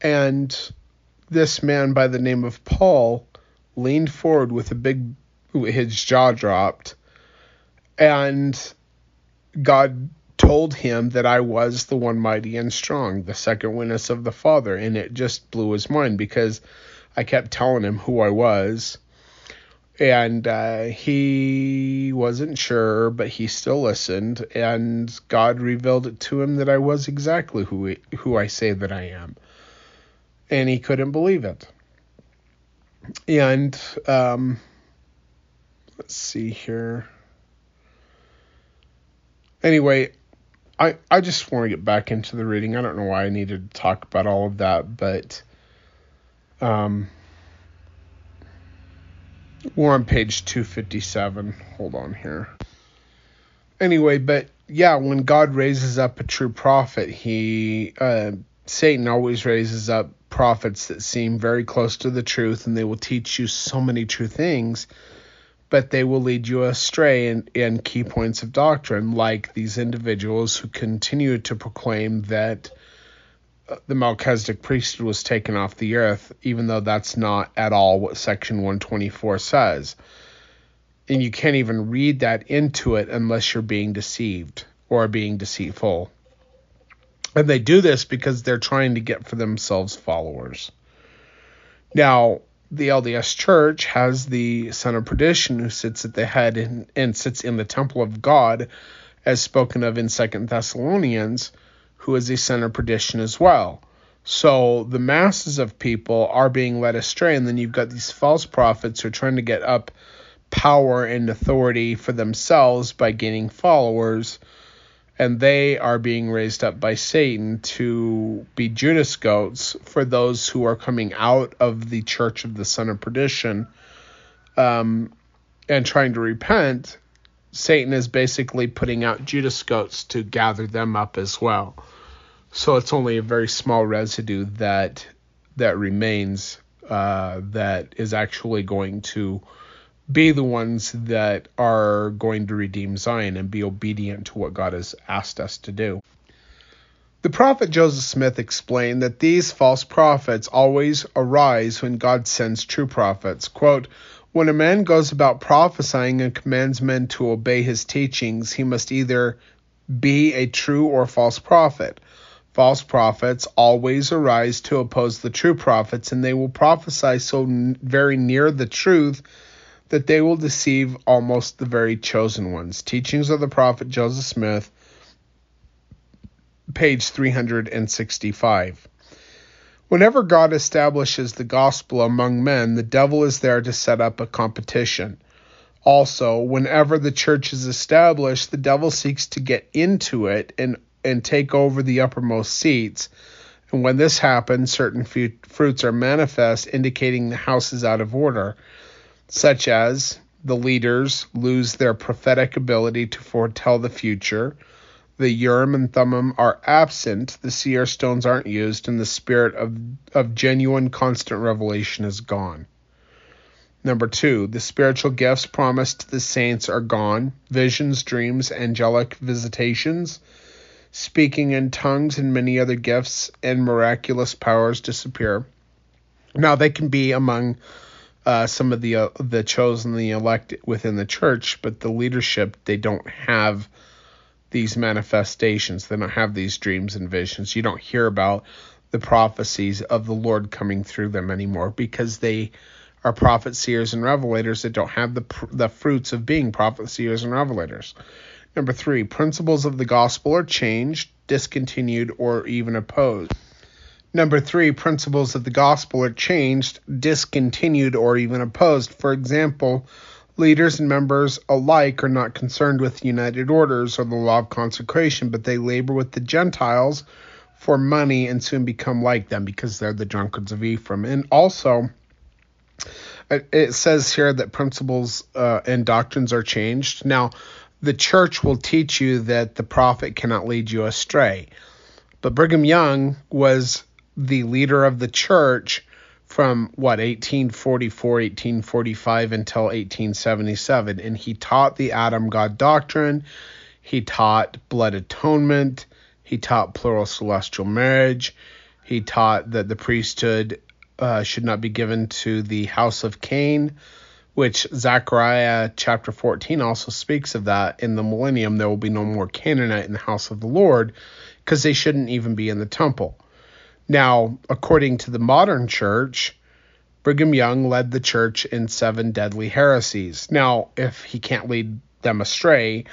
and this man by the name of Paul leaned forward with a big, his jaw dropped, and God told him that I was the one mighty and strong, the second witness of the Father. And it just blew his mind because I kept telling him who I was and uh, he wasn't sure, but he still listened, and God revealed it to him that I was exactly who he, who I say that I am, and he couldn't believe it. And um, let's see here. Anyway, I I just want to get back into the reading. I don't know why I needed to talk about all of that, but um We're on page 257. Hold on here. Anyway, but yeah, when God raises up a true prophet, he uh, Satan always raises up prophets that seem very close to the truth, and they will teach you so many true things, but they will lead you astray in, in key points of doctrine, like these individuals who continue to proclaim that uh, the Melchizedek priesthood was taken off the earth, even though that's not at all what Section 124 says. And you can't even read that into it unless you're being deceived or being deceitful. And they do this because they're trying to get for themselves followers. Now, the LDS Church has the Son of Perdition who sits at the head and, and sits in the temple of God, as spoken of in Second Thessalonians, who is a son of perdition as well. So the masses of people are being led astray, and then you've got these false prophets who are trying to get up power and authority for themselves by gaining followers and they are being raised up by Satan to be Judas goats for those who are coming out of the church of the son of perdition um, and trying to repent. Satan is basically putting out Judas goats to gather them up as well. So it's only a very small residue that that remains uh, that is actually going to be the ones that are going to redeem Zion and be obedient to what God has asked us to do. The prophet Joseph Smith explained that these false prophets always arise when God sends true prophets. Quote, when a man goes about prophesying and commands men to obey his teachings, he must either be a true or false prophet. False prophets always arise to oppose the true prophets, and they will prophesy so very near the truth that they will deceive almost the very chosen ones. Teachings of the Prophet Joseph Smith, page 365. Whenever God establishes the gospel among men, the devil is there to set up a competition. Also, whenever the church is established, the devil seeks to get into it and, and take over the uppermost seats. And when this happens, certain fruits are manifest, indicating the house is out of order such as the leaders lose their prophetic ability to foretell the future, the Urim and Thummim are absent, the seer stones aren't used, and the spirit of, of genuine constant revelation is gone. Number two, the spiritual gifts promised to the saints are gone. Visions, dreams, angelic visitations, speaking in tongues, and many other gifts and miraculous powers disappear. Now, they can be among uh, some of the uh, the chosen, the elect within the church, but the leadership they don't have these manifestations. They don't have these dreams and visions. You don't hear about the prophecies of the Lord coming through them anymore because they are prophet seers and revelators that don't have the the fruits of being prophet seers and revelators. Number three, principles of the gospel are changed, discontinued, or even opposed. Number three, principles of the gospel are changed, discontinued, or even opposed. For example, leaders and members alike are not concerned with united orders or the law of consecration, but they labor with the Gentiles for money and soon become like them because they're the drunkards of Ephraim. And also, it says here that principles uh, and doctrines are changed. Now, the church will teach you that the prophet cannot lead you astray. But Brigham Young was the leader of the church from what 1844 1845 until 1877 and he taught the adam god doctrine. He taught blood atonement. He taught plural celestial marriage. He taught that the priesthood uh, should not be given to the house of cain which zechariah chapter 14 also speaks of that. In the millennium there will be no more canaanite in the house of the lord because they shouldn't even be in the temple now, according to the modern church, Brigham Young led the church in seven deadly heresies. Now, if he can't lead them astray,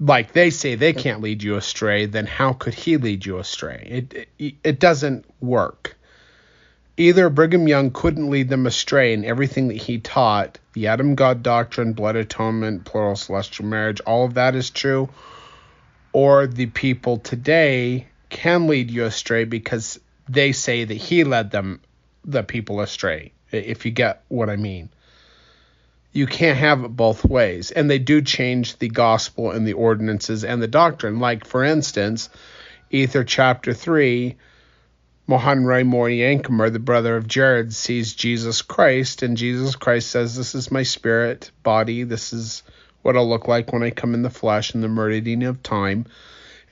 like they say they can't lead you astray, then how could he lead you astray? It, it, it doesn't work. Either Brigham Young couldn't lead them astray in everything that he taught, the Adam God doctrine, blood atonement, plural celestial marriage, all of that is true, or the people today can lead you astray because they say that he led them, the people astray, if you get what I mean. You can't have it both ways. And they do change the gospel and the ordinances and the doctrine. Like, for instance, Ether chapter 3, Mahonri Moriancumer, the brother of Jared, sees Jesus Christ, and Jesus Christ says, This is my spirit, body, this is what I'll look like when I come in the flesh in the meridian of time,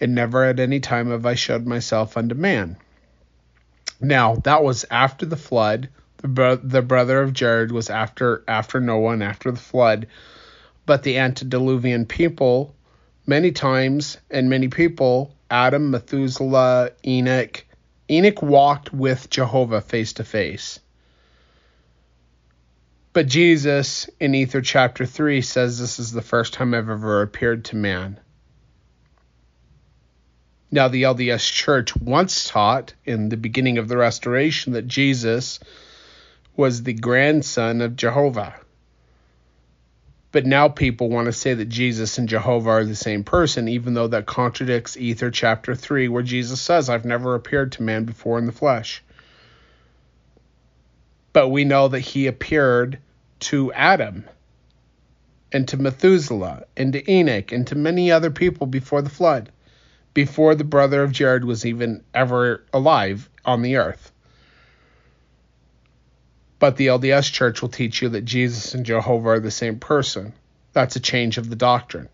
and never at any time have I showed myself unto man. Now, that was after the flood. The, bro- the brother of Jared was after after Noah and after the flood. But the antediluvian people, many times, and many people, Adam, Methuselah, Enoch, Enoch walked with Jehovah face to face. But Jesus in Ether chapter 3 says this is the first time I've ever appeared to man. Now, the LDS Church once taught in the beginning of the Restoration that Jesus was the grandson of Jehovah. But now people want to say that Jesus and Jehovah are the same person, even though that contradicts Ether chapter 3, where Jesus says, I've never appeared to man before in the flesh. But we know that he appeared to Adam and to Methuselah and to Enoch and to many other people before the flood, before the brother of Jared was even ever alive on the earth. But the LDS Church will teach you that Jesus and Jehovah are the same person. That's a change of the doctrine.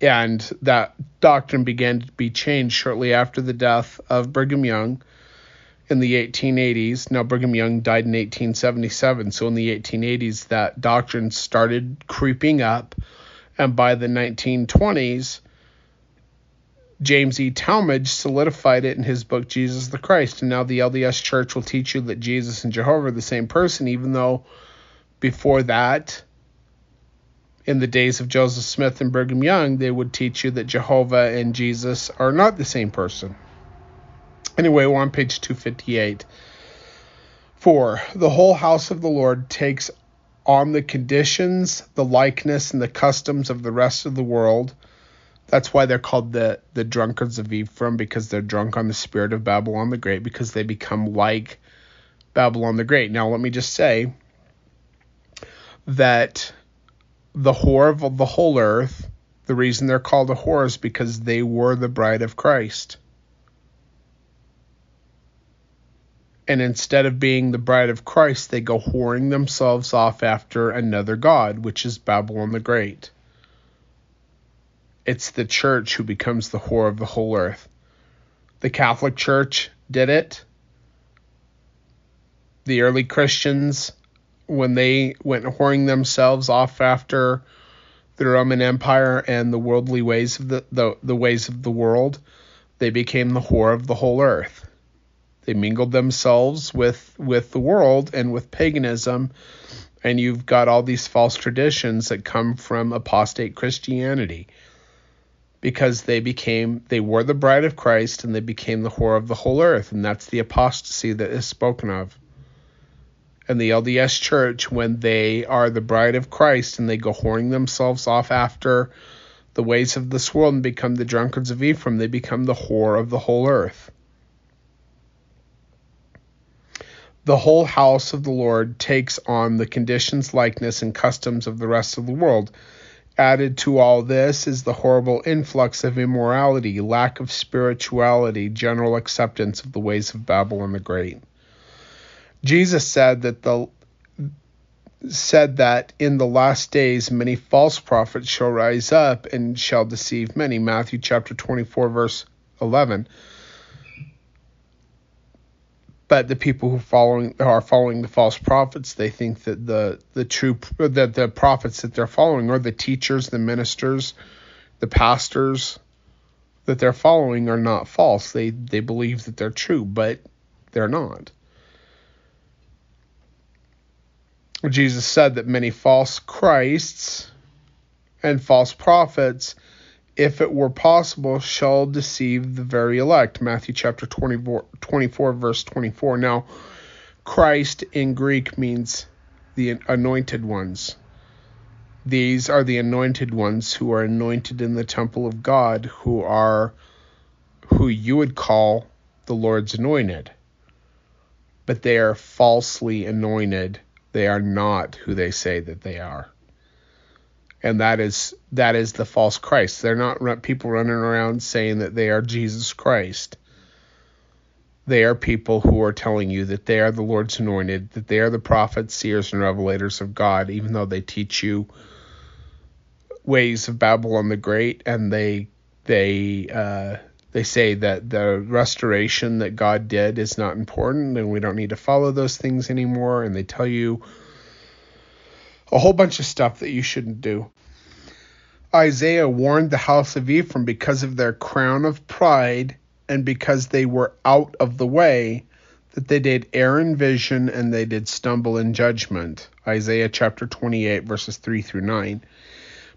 And that doctrine began to be changed shortly after the death of Brigham Young in the 1880s. Now, Brigham Young died in 1877, so in the 1880s, that doctrine started creeping up, and by the 1920s, James E. Talmage solidified it in his book Jesus the Christ. And now the LDS Church will teach you that Jesus and Jehovah are the same person, even though before that, in the days of Joseph Smith and Brigham Young, they would teach you that Jehovah and Jesus are not the same person. Anyway, we're on page 258. For the whole house of the Lord takes on the conditions, the likeness, and the customs of the rest of the world. That's why they're called the, the drunkards of Ephraim, because they're drunk on the spirit of Babylon the Great, because they become like Babylon the Great. Now, let me just say that the whore of the whole earth, the reason they're called a whore is because they were the bride of Christ. and instead of being the bride of Christ, they go whoring themselves off after another god, which is Babylon the Great. It's the church who becomes the whore of the whole earth. The Catholic Church did it. The early Christians, when they went whoring themselves off after the Roman Empire and the worldly ways of the, the, the ways of the world, they became the whore of the whole earth. They mingled themselves with with the world and with paganism, and you've got all these false traditions that come from apostate Christianity because they became they were the bride of Christ and they became the whore of the whole earth, and that's the apostasy that is spoken of. And the LDS Church, when they are the bride of Christ and they go whoring themselves off after the ways of this world and become the drunkards of Ephraim, they become the whore of the whole earth. the whole house of the Lord takes on the conditions, likeness, and customs of the rest of the world. Added to all this is the horrible influx of immorality, lack of spirituality, general acceptance of the ways of Babylon the Great. Jesus said that the said that in the last days many false prophets shall rise up and shall deceive many. Matthew chapter 24 verse 11 but the people who following are following the false prophets they think that the the true that the prophets that they're following are the teachers the ministers the pastors that they're following are not false. They they believe that they're true but they're not. Jesus said that many false Christs and false prophets if it were possible, shall deceive the very elect. Matthew chapter 24, 24, verse 24. Now, Christ in Greek means the anointed ones. These are the anointed ones who are anointed in the temple of God, who are who you would call the Lord's anointed. But they are falsely anointed They are not who they say that they are. And that is that is the false Christ. They're not people running around saying that they are Jesus Christ. They are people who are telling you that they are the Lord's anointed, that they are the prophets, seers, and revelators of God, even though they teach you ways of Babylon the Great, and they they uh, they say that the restoration that God did is not important, and we don't need to follow those things anymore. And they tell you a whole bunch of stuff that you shouldn't do. Isaiah warned the house of Ephraim because of their crown of pride and because they were out of the way that they did err in vision and they did stumble in judgment. Isaiah chapter 28, verses 3 through 9.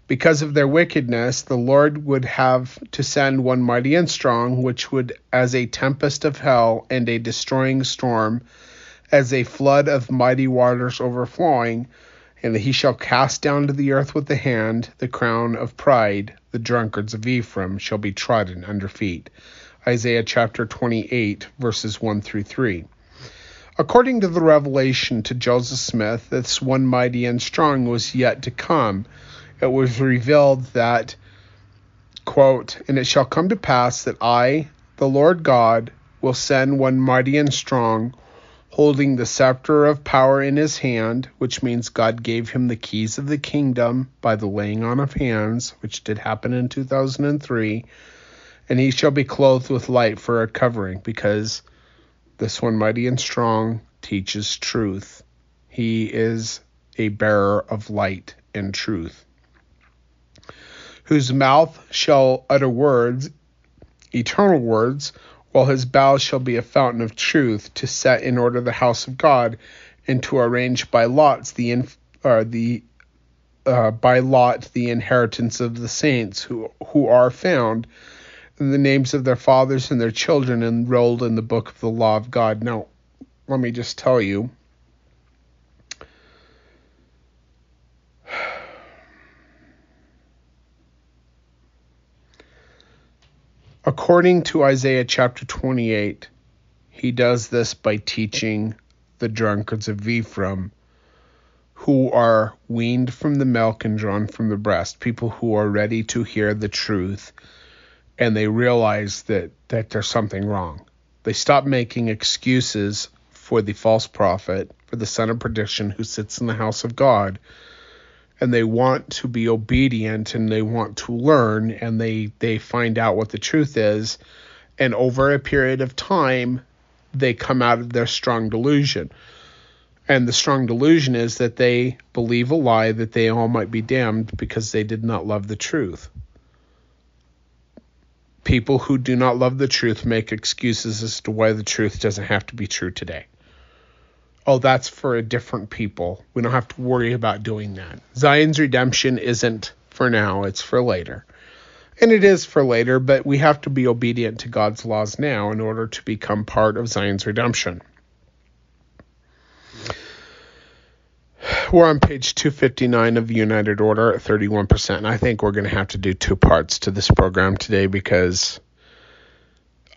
Because of their wickedness, the Lord would have to send one mighty and strong, which would, as a tempest of hell and a destroying storm, as a flood of mighty waters overflowing, and he shall cast down to the earth with the hand the crown of pride, the drunkards of Ephraim shall be trodden under feet. Isaiah chapter 28, verses 1 through 3. According to the revelation to Joseph Smith, this one mighty and strong was yet to come. It was revealed that, quote, And it shall come to pass that I, the Lord God, will send one mighty and strong, holding the scepter of power in his hand, which means God gave him the keys of the kingdom by the laying on of hands, which did happen in 2003 and he shall be clothed with light for a covering, because this one mighty and strong teaches truth. He is a bearer of light and truth, whose mouth shall utter words, eternal words, while his bow shall be a fountain of truth, to set in order the house of God, and to arrange by lots the inf- uh, the uh, by lot the inheritance of the saints who who are found in the names of their fathers and their children enrolled in the book of the law of God. Now, let me just tell you. According to Isaiah chapter 28, he does this by teaching the drunkards of Ephraim who are weaned from the milk and drawn from the breast, people who are ready to hear the truth and they realize that, that there's something wrong. They stop making excuses for the false prophet, for the son of perdition who sits in the house of God, and they want to be obedient and they want to learn and they, they find out what the truth is. And over a period of time, they come out of their strong delusion. And the strong delusion is that they believe a lie that they all might be damned because they did not love the truth. People who do not love the truth make excuses as to why the truth doesn't have to be true today. Oh, that's for a different people. We don't have to worry about doing that. Zion's redemption isn't for now, it's for later. And it is for later, but we have to be obedient to God's laws now in order to become part of Zion's redemption. we're on page 259 of the United Order at 31%. And I think we're going to have to do two parts to this program today because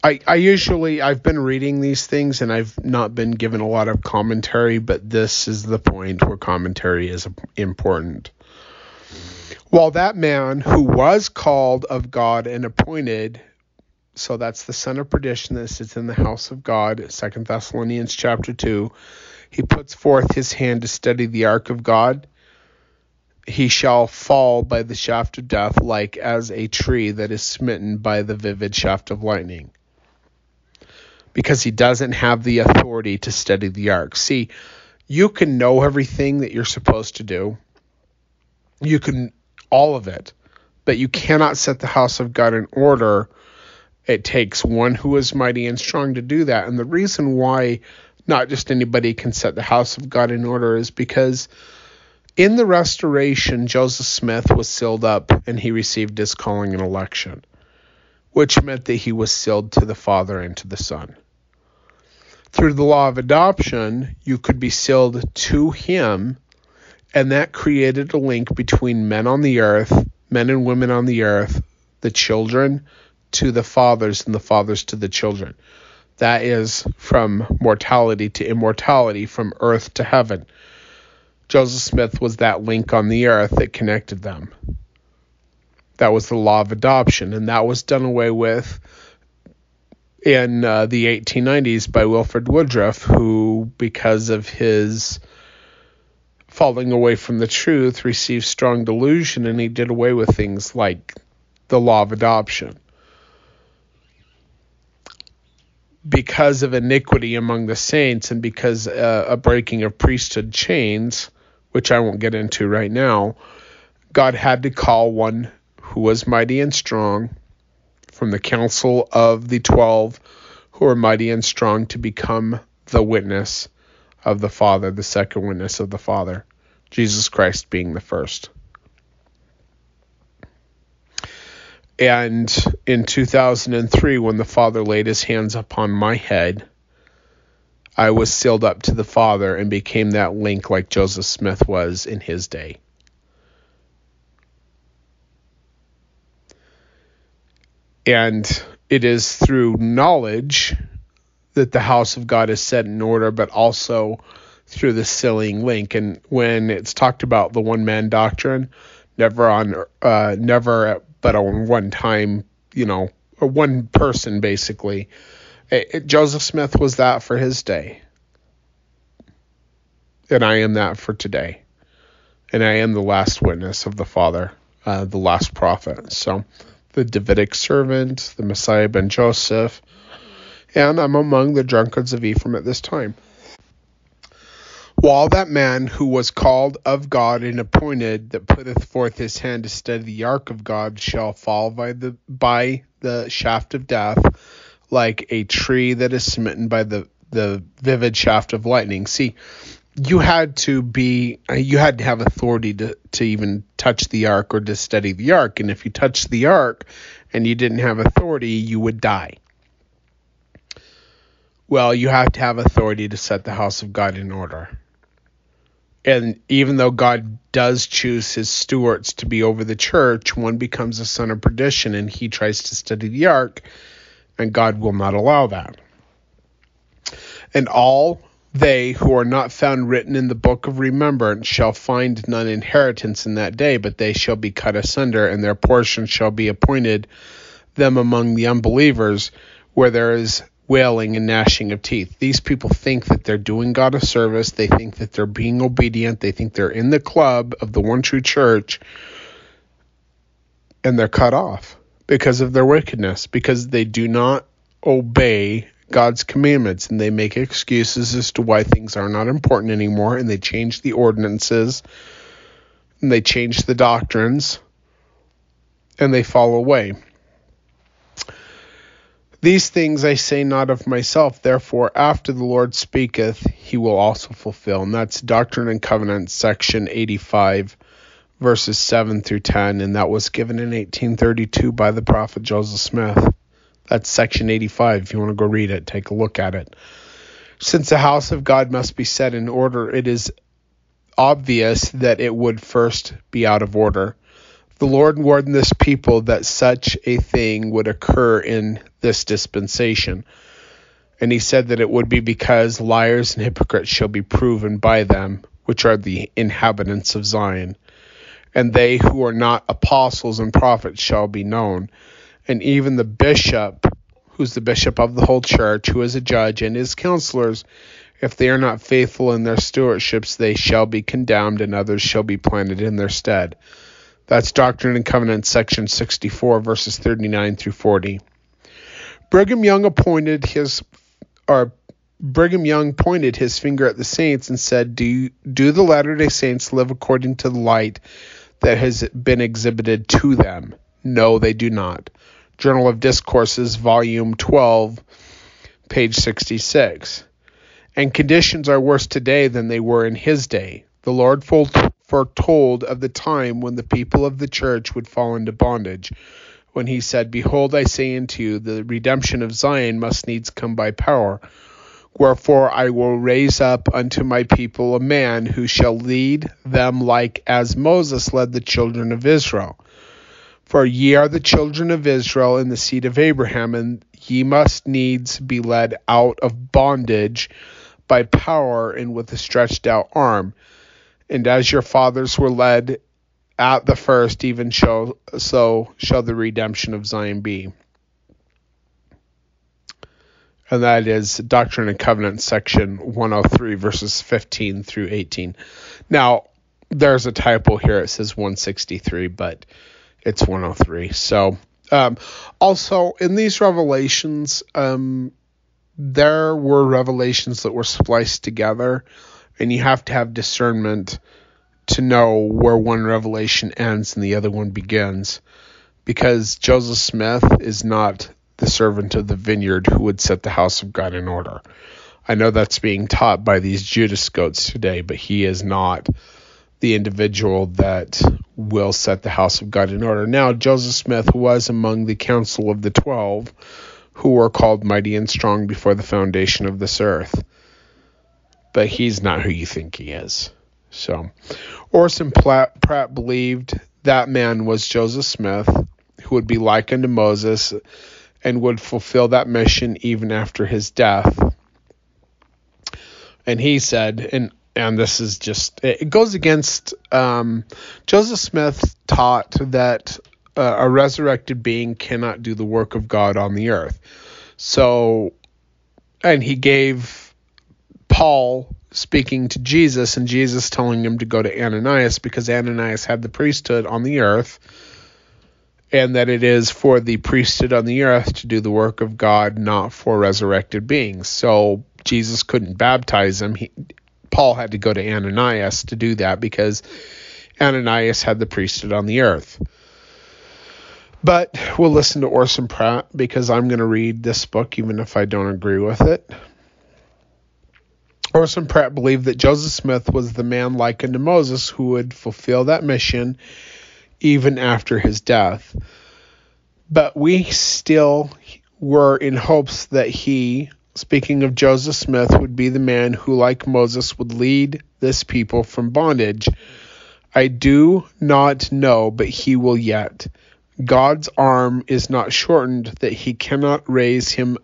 I, I usually I've been reading these things and I've not been given a lot of commentary, but this is the point where commentary is important. While that man who was called of God and appointed, so that's the son of perdition that sits in the house of God, Second Thessalonians chapter two, he puts forth his hand to steady the ark of God, he shall fall by the shaft of death like as a tree that is smitten by the vivid shaft of lightning. Because he doesn't have the authority to study the ark. See, you can know everything that you're supposed to do. You can all of it, but you cannot set the house of God in order. It takes one who is mighty and strong to do that. And the reason why not just anybody can set the house of God in order, is because in the restoration, Joseph Smith was sealed up and he received his calling and election, which meant that he was sealed to the Father and to the Son. Through the law of adoption, you could be sealed to him, and that created a link between men on the earth, men and women on the earth, the children to the fathers, and the fathers to the children. That is from mortality to immortality, from earth to heaven. Joseph Smith was that link on the earth that connected them. That was the law of adoption, and that was done away with in uh, the 1890s by Wilford Woodruff, who, because of his falling away from the truth, received strong delusion, and he did away with things like the law of adoption. Because of iniquity among the saints and because uh, a breaking of priesthood chains, which I won't get into right now, God had to call one who was mighty and strong from the council of the twelve who were mighty and strong to become the witness of the Father, the second witness of the Father, Jesus Christ being the first. And in 2003, when the Father laid his hands upon my head, I was sealed up to the Father and became that link like Joseph Smith was in his day. And it is through knowledge that the house of God is set in order, but also through the sealing link. And when it's talked about the one man doctrine, never on, uh, never, but on one time, you know, one person basically it, it, Joseph Smith was that for his day. And I am that for today. And I am the last witness of the Father, uh, the last prophet. So, the Davidic servant, the Messiah ben Joseph, and I'm among the drunkards of Ephraim at this time. While that man who was called of God and appointed that putteth forth his hand to steady the ark of God shall fall by the by the shaft of death, like a tree that is smitten by the, the vivid shaft of lightning. See, you had to be uh, you had to have authority to, to even touch the ark or to study the ark. And if you touched the ark and you didn't have authority, you would die. Well, you have to have authority to set the house of God in order. And even though God does choose his stewards to be over the church, one becomes a son of perdition and he tries to study the ark and God will not allow that. And all they who are not found written in the book of remembrance shall find none inheritance in that day, but they shall be cut asunder, and their portion shall be appointed them among the unbelievers, where there is wailing and gnashing of teeth. These people think that they're doing God a service, they think that they're being obedient, they think they're in the club of the one true church, and they're cut off because of their wickedness, because they do not obey God's commandments and they make excuses as to why things are not important anymore and they change the ordinances and they change the doctrines and they fall away. These things I say not of myself, therefore, after the Lord speaketh, he will also fulfill. And that's Doctrine and Covenants, section 85 verses 7 through 10, and that was given in 1832 by the prophet Joseph Smith. That's section 85. If you want to go read it, take a look at it. Since the house of God must be set in order, it is obvious that it would first be out of order. The Lord warned this people that such a thing would occur in this dispensation. And he said that it would be because liars and hypocrites shall be proven by them, which are the inhabitants of Zion and they who are not apostles and prophets shall be known. And even the bishop, who's the bishop of the whole church, who is a judge, and his counselors, if they are not faithful in their stewardships, they shall be condemned, and others shall be planted in their stead. That's Doctrine and Covenants, section 64, verses 39 through 40. Brigham Young appointed his, or Brigham Young pointed his finger at the saints and said, "Do do the Latter-day Saints live according to the light that has been exhibited to them. No, they do not. Journal of Discourses, Volume 12, page 66. And conditions are worse today than they were in his day. The Lord foretold of the time when the people of the church would fall into bondage, when he said, Behold, I say unto you, the redemption of Zion must needs come by power. Wherefore I will raise up unto my people a man who shall lead them like as Moses led the children of Israel. For ye are the children of Israel in the seed of Abraham, and ye must needs be led out of bondage by power and with a stretched out arm. And as your fathers were led at the first, even so, so shall the redemption of Zion be. And that is Doctrine and Covenants, section 103, verses 15 through 18. Now, there's a typo here. It says 163, but it's 103. So, um, also in these revelations, um, there were revelations that were spliced together, and you have to have discernment to know where one revelation ends and the other one begins. Because Joseph Smith is not the servant of the vineyard who would set the house of God in order. I know that's being taught by these Judas goats today, but he is not the individual that will set the house of God in order. Now, Joseph Smith was among the council of the twelve who were called mighty and strong before the foundation of this earth. But he's not who you think he is. So, Orson Pratt, Pratt believed that man was Joseph Smith, who would be like unto Moses and would fulfill that mission even after his death. And he said, and and this is just it goes against um, Joseph Smith taught that uh, a resurrected being cannot do the work of God on the earth. So, and he gave Paul speaking to Jesus and Jesus telling him to go to Ananias because Ananias had the priesthood on the earth and that it is for the priesthood on the earth to do the work of God, not for resurrected beings. So Jesus couldn't baptize him. He, Paul had to go to Ananias to do that because Ananias had the priesthood on the earth. But we'll listen to Orson Pratt because I'm going to read this book even if I don't agree with it. Orson Pratt believed that Joseph Smith was the man like unto Moses who would fulfill that mission even after his death. But we still were in hopes that he, speaking of Joseph Smith, would be the man who, like Moses, would lead this people from bondage. I do not know, but he will yet. God's arm is not shortened that he cannot raise him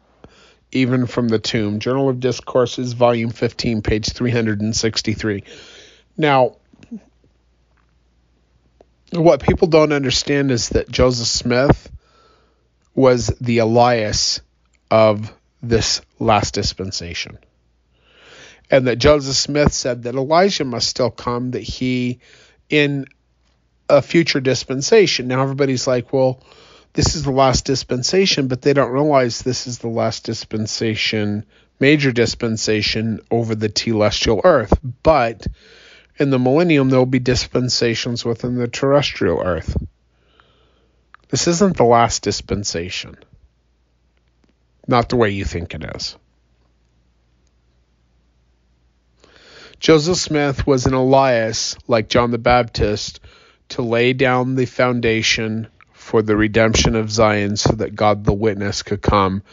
even from the tomb. Journal of Discourses, volume 15, page 363. Now, what people don't understand is that Joseph Smith was the Elias of this last dispensation. And that Joseph Smith said that Elijah must still come, that he, in a future dispensation. Now everybody's like, well, this is the last dispensation, but they don't realize this is the last dispensation, major dispensation over the telestial earth. But in the millennium, there will be dispensations within the terrestrial earth. This isn't the last dispensation. Not the way you think it is. Joseph Smith was an Elias, like John the Baptist, to lay down the foundation for the redemption of Zion so that God the witness could come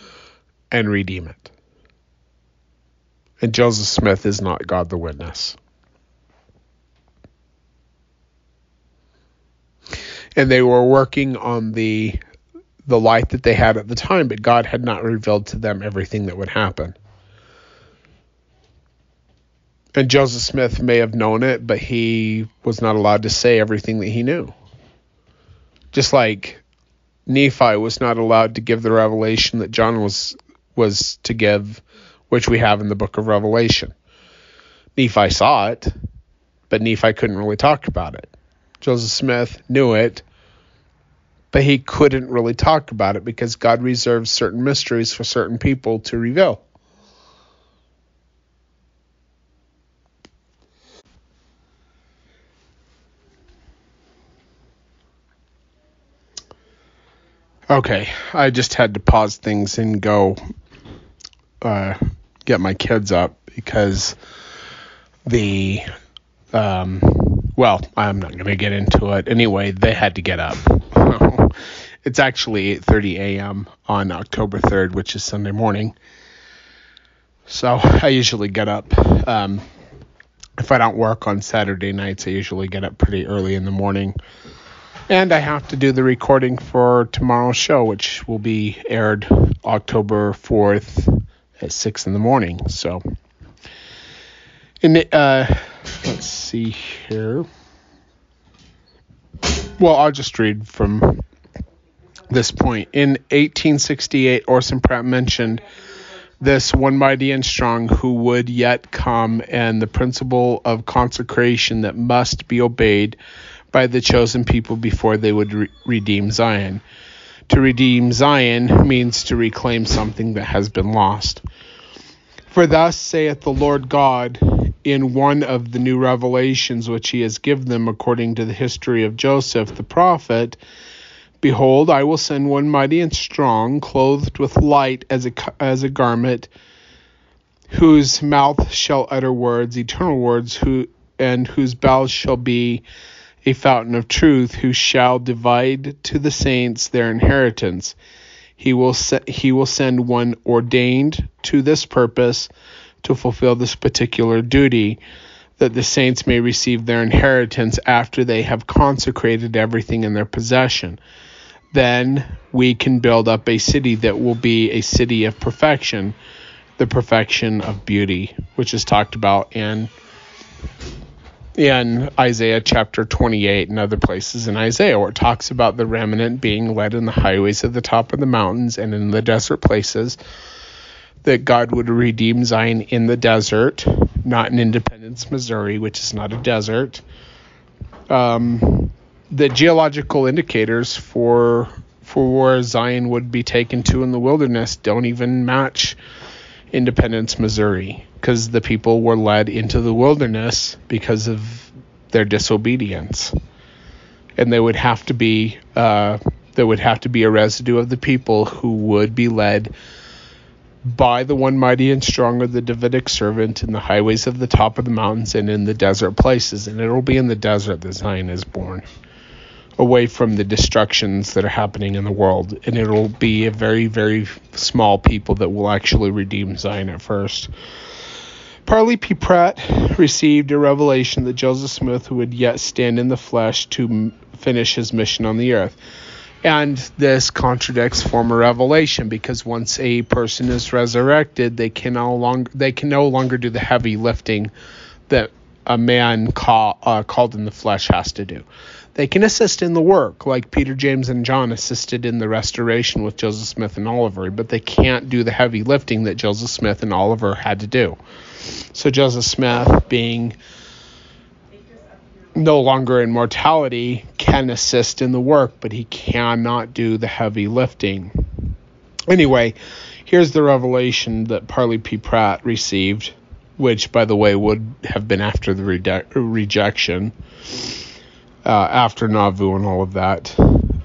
and redeem it. And Joseph Smith is not God the witness. And they were working on the the light that they had at the time, but God had not revealed to them everything that would happen. And Joseph Smith may have known it, but he was not allowed to say everything that he knew. Just like Nephi was not allowed to give the revelation that John was was to give, which we have in the book of Revelation. Nephi saw it, but Nephi couldn't really talk about it. Joseph Smith knew it, but he couldn't really talk about it because God reserves certain mysteries for certain people to reveal. Okay, I just had to pause things and go uh, get my kids up because the um, well, I'm not going to get into it. Anyway, they had to get up. it's actually 8:30 a.m. on October 3rd, which is Sunday morning. So I usually get up. Um, if I don't work on Saturday nights, I usually get up pretty early in the morning and I have to do the recording for tomorrow's show, which will be aired October 4th at 6 in the morning. So, in the, uh, let's see here. Well, I'll just read from this point. In 1868, Orson Pratt mentioned this one mighty and strong who would yet come, and the principle of consecration that must be obeyed by the chosen people before they would re- redeem Zion. To redeem Zion means to reclaim something that has been lost. For thus saith the Lord God in one of the new revelations which he has given them according to the history of Joseph the prophet Behold, I will send one mighty and strong, clothed with light as a, as a garment, whose mouth shall utter words, eternal words, who and whose bowels shall be a fountain of truth, who shall divide to the saints their inheritance. He will se- he will send one ordained to this purpose to fulfill this particular duty, that the saints may receive their inheritance after they have consecrated everything in their possession. Then we can build up a city that will be a city of perfection, the perfection of beauty, which is talked about in in Isaiah chapter 28 and other places in Isaiah where it talks about the remnant being led in the highways at the top of the mountains and in the desert places that God would redeem Zion in the desert, not in Independence, Missouri, which is not a desert. Um, the geological indicators for for where Zion would be taken to in the wilderness don't even match Independence, Missouri, because the people were led into the wilderness because of their disobedience, and they would have to be uh, there would have to be a residue of the people who would be led by the one mighty and strong of the Davidic servant in the highways of the top of the mountains and in the desert places, and it'll be in the desert that Zion is born away from the destructions that are happening in the world. And it'll be a very, very small people that will actually redeem Zion at first. Parley P. Pratt received a revelation that Joseph Smith would yet stand in the flesh to finish his mission on the earth. And this contradicts former revelation because once a person is resurrected, they can no longer they can no longer do the heavy lifting that a man call, uh, called in the flesh has to do. They can assist in the work, like Peter, James, and John assisted in the restoration with Joseph Smith and Oliver, but they can't do the heavy lifting that Joseph Smith and Oliver had to do. So Joseph Smith, being no longer in mortality, can assist in the work, but he cannot do the heavy lifting. Anyway, here's the revelation that Parley P. Pratt received, which, by the way, would have been after the rejection uh, after Nauvoo and all of that.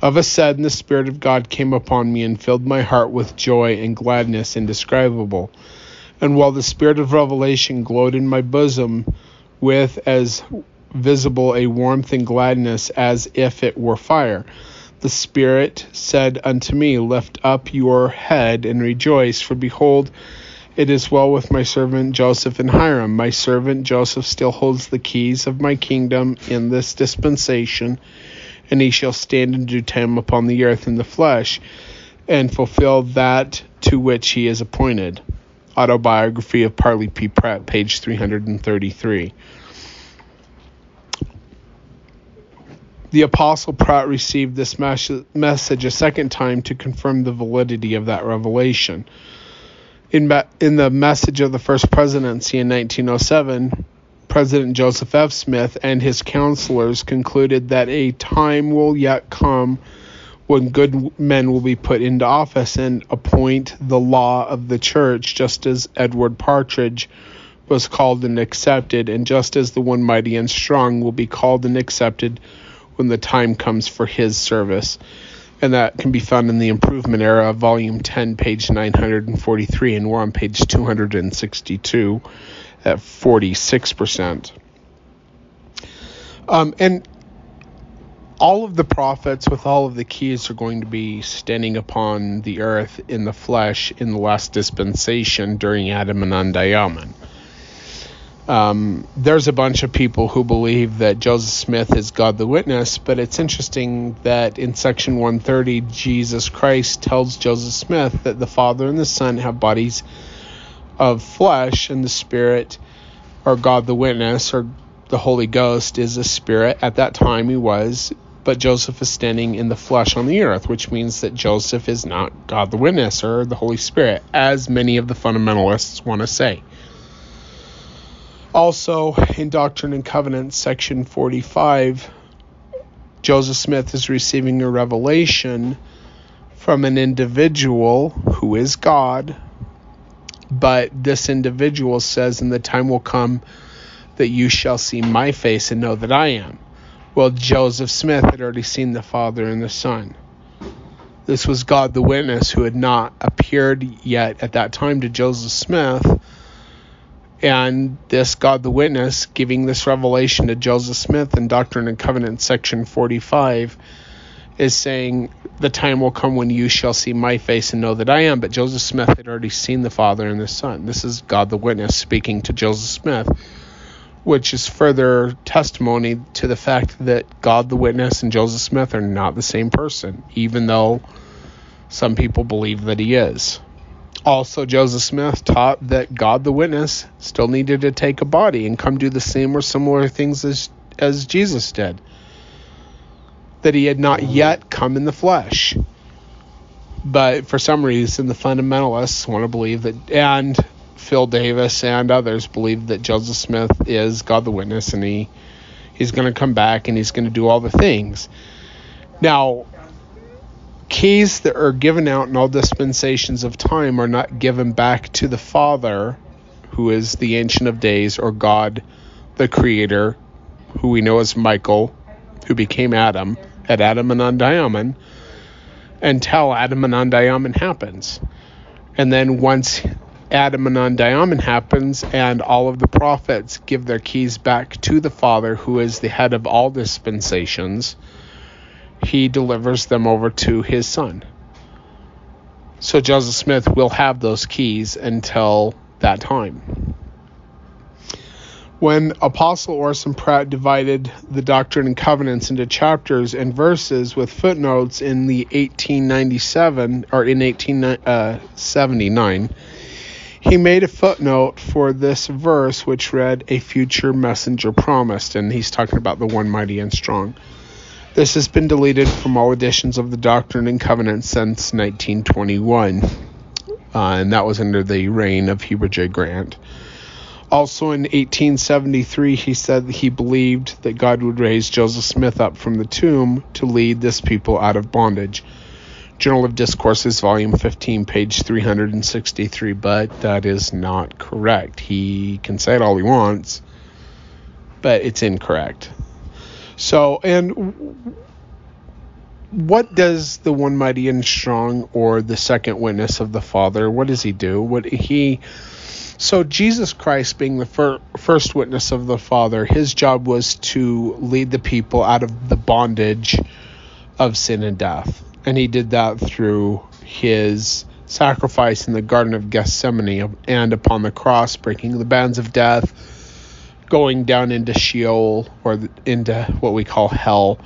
Of a sudden, the Spirit of God came upon me and filled my heart with joy and gladness indescribable. And while the Spirit of revelation glowed in my bosom with as visible a warmth and gladness as if it were fire, the Spirit said unto me, Lift up your head and rejoice, for behold, it is well with my servant Joseph and Hyrum. My servant Joseph still holds the keys of my kingdom in this dispensation, and he shall stand in due time upon the earth in the flesh, and fulfill that to which he is appointed. Autobiography of Parley P. Pratt, page 333. The Apostle Pratt received this message a second time to confirm the validity of that revelation in, in the message of the first presidency in 1907, President Joseph F. Smith and his counselors concluded that a time will yet come when good men will be put into office and appoint the law of the church, just as Edward Partridge was called and accepted, and just as the one mighty and strong will be called and accepted when the time comes for his service and that can be found in the Improvement Era, Volume 10, page 943, and we're on page 262 at 46%. Um, and all of the prophets with all of the keys are going to be standing upon the earth in the flesh in the last dispensation during Adam-ondi-Ahman. Um, there's a bunch of people who believe that Joseph Smith is God the witness, but it's interesting that in section 130, Jesus Christ tells Joseph Smith that the Father and the Son have bodies of flesh, and the Spirit, or God the witness, or the Holy Ghost is a spirit. At that time, he was, but Joseph is standing in the flesh on the earth, which means that Joseph is not God the witness or the Holy Spirit, as many of the fundamentalists want to say. Also, in Doctrine and Covenants, section 45, Joseph Smith is receiving a revelation from an individual who is God, but this individual says, In the time will come that you shall see my face and know that I am. Well, Joseph Smith had already seen the Father and the Son. This was God the witness who had not appeared yet at that time to Joseph Smith. And this God the witness giving this revelation to Joseph Smith in Doctrine and Covenants, section 45, is saying, The time will come when you shall see my face and know that I am. But Joseph Smith had already seen the Father and the Son. This is God the witness speaking to Joseph Smith which is further testimony to the fact that God the Witness and Joseph Smith are not the same person, even though some people believe that he is. Also, Joseph Smith taught that God the Witness still needed to take a body and come do the same or similar things as, as Jesus did. That he had not yet come in the flesh. But for some reason, the fundamentalists want to believe that, and Phil Davis and others believe that Joseph Smith is God the witness and he he's going to come back and he's going to do all the things. Now, keys that are given out in all dispensations of time are not given back to the Father, who is the Ancient of Days, or God, the Creator, who we know as Michael, who became Adam at Adam-ondi-Ahman, until Adam-ondi-Ahman happens. And then once Adam-ondi-Ahman happens, and all of the prophets give their keys back to the Father, who is the head of all dispensations. He delivers them over to his Son. So Joseph Smith will have those keys until that time. When Apostle Orson Pratt divided the Doctrine and Covenants into chapters and verses with footnotes in the 1897 or in 1879, uh, he made a footnote for this verse which read, A future messenger promised, and he's talking about the one mighty and strong. This has been deleted from all editions of the Doctrine and Covenants since 1921, uh, and that was under the reign of Heber J. Grant. Also in 1873, he said that he believed that God would raise Joseph Smith up from the tomb to lead this people out of bondage. Journal of Discourses, Volume 15, page 363, but that is not correct. He can say it all he wants, but it's incorrect. So, and what does the one mighty and strong or the second witness of the Father, what does he do? What he so Jesus Christ being the fir- first witness of the Father, his job was to lead the people out of the bondage of sin and death and he did that through his sacrifice in the Garden of Gethsemane and upon the cross, breaking the bands of death, going down into Sheol or into what we call hell,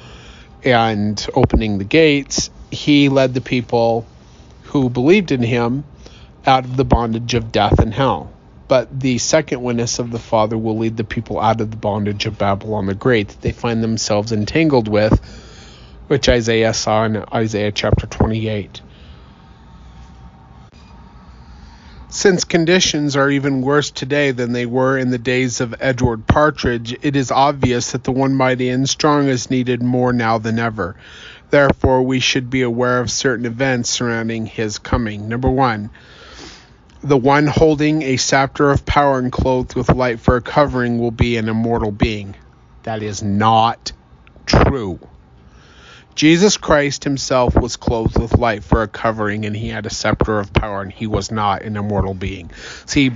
and opening the gates. He led the people who believed in him out of the bondage of death and hell. But the second witness of the Father will lead the people out of the bondage of Babylon the Great that they find themselves entangled with which Isaiah saw in Isaiah chapter 28. Since conditions are even worse today than they were in the days of Edward Partridge, it is obvious that the one mighty and strong is needed more now than ever. Therefore, we should be aware of certain events surrounding his coming. Number one, the one holding a scepter of power and clothed with light for a covering will be an immortal being. That is not true. Jesus Christ himself was clothed with light for a covering, and he had a scepter of power, and he was not an immortal being. See,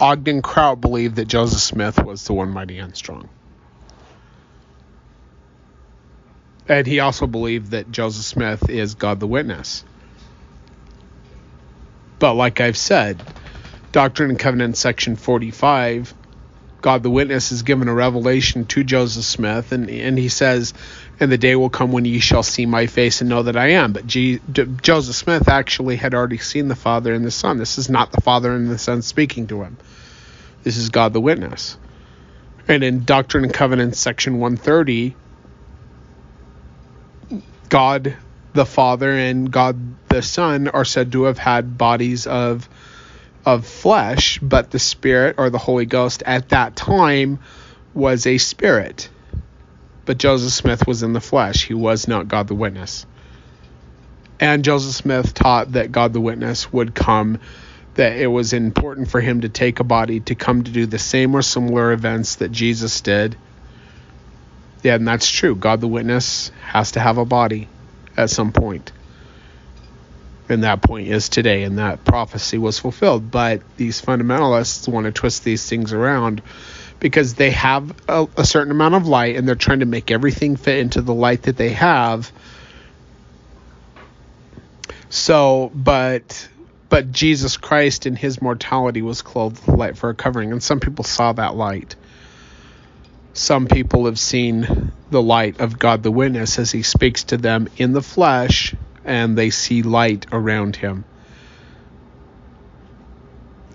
Ogden Kraut believed that Joseph Smith was the one mighty and strong. And he also believed that Joseph Smith is God the Witness. But like I've said, Doctrine and Covenants section 45 God the witness is given a revelation to Joseph Smith, and, and he says, And the day will come when ye shall see my face and know that I am. But G- D- Joseph Smith actually had already seen the Father and the Son. This is not the Father and the Son speaking to him. This is God the witness. And in Doctrine and Covenants, section 130, God the Father and God the Son are said to have had bodies of of flesh, but the Spirit or the Holy Ghost at that time was a spirit. But Joseph Smith was in the flesh. He was not God the witness. And Joseph Smith taught that God the witness would come, that it was important for him to take a body to come to do the same or similar events that Jesus did. Yeah, and that's true. God the witness has to have a body at some point. And that point is today, and that prophecy was fulfilled. But these fundamentalists want to twist these things around because they have a, a certain amount of light and they're trying to make everything fit into the light that they have. So, but but Jesus Christ in his mortality was clothed with light for a covering, and some people saw that light. Some people have seen the light of God the witness as he speaks to them in the flesh, and they see light around him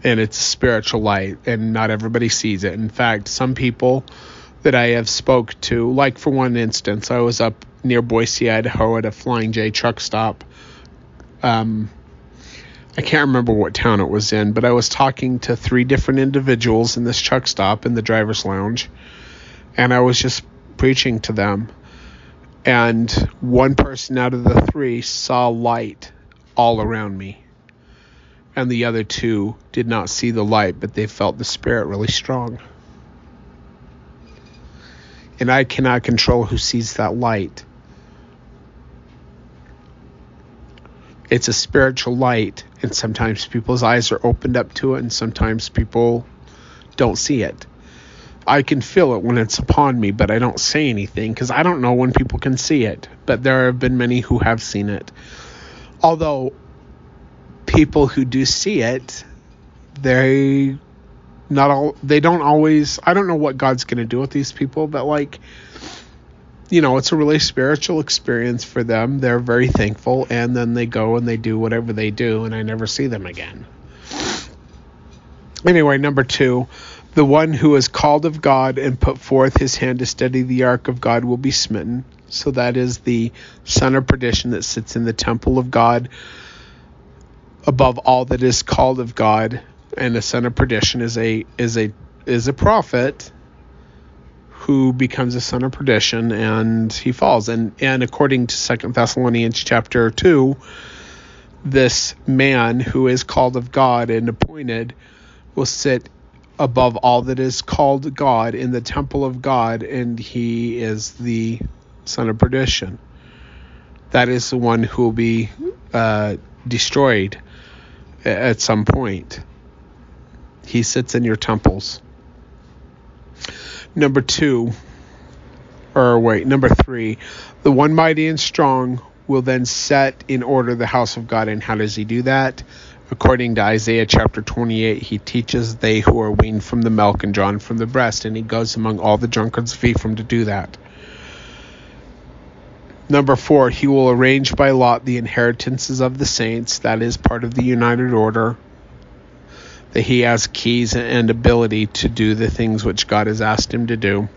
and it's spiritual light and not everybody sees it. In fact some people that i have spoke to like for one instance i was up near boise idaho at a flying j truck stop. Um, i can't remember what town it was in but i was talking to three different individuals in this truck stop in the driver's lounge and i was just preaching to them. And one person out of the three saw light all around me and the other two did not see the light, but they felt the spirit really strong. And I cannot control who sees that light. It's a spiritual light, and sometimes people's eyes are opened up to it, and sometimes people don't see it. I can feel it when it's upon me, but I don't say anything because I don't know when people can see it. But there have been many who have seen it. Although people who do see it, they not all they don't always I don't know what God's going to do with these people, but like you know, it's a really spiritual experience for them. They're very thankful and then they go and they do whatever they do and I never see them again. Anyway, number 2, the one who is called of God and put forth his hand to steady the ark of God will be smitten. So that is the son of perdition that sits in the temple of God above all that is called of God, and the son of perdition is a is a is a prophet who becomes a son of perdition and he falls. And and according to Second Thessalonians chapter two, this man who is called of God and appointed will sit above all that is called God in the temple of God, and he is the son of perdition. That is the one who will be uh, destroyed at some point. He sits in your temples. Number two, or wait, number three, the one mighty and strong will then set in order the house of God. And how does he do that? According to Isaiah chapter 28, he teaches they who are weaned from the milk and drawn from the breast, and he goes among all the drunkards of Ephraim to do that. Number four, he will arrange by lot the inheritances of the saints. That is part of the united order. That he has keys and ability to do the things which God has asked him to do.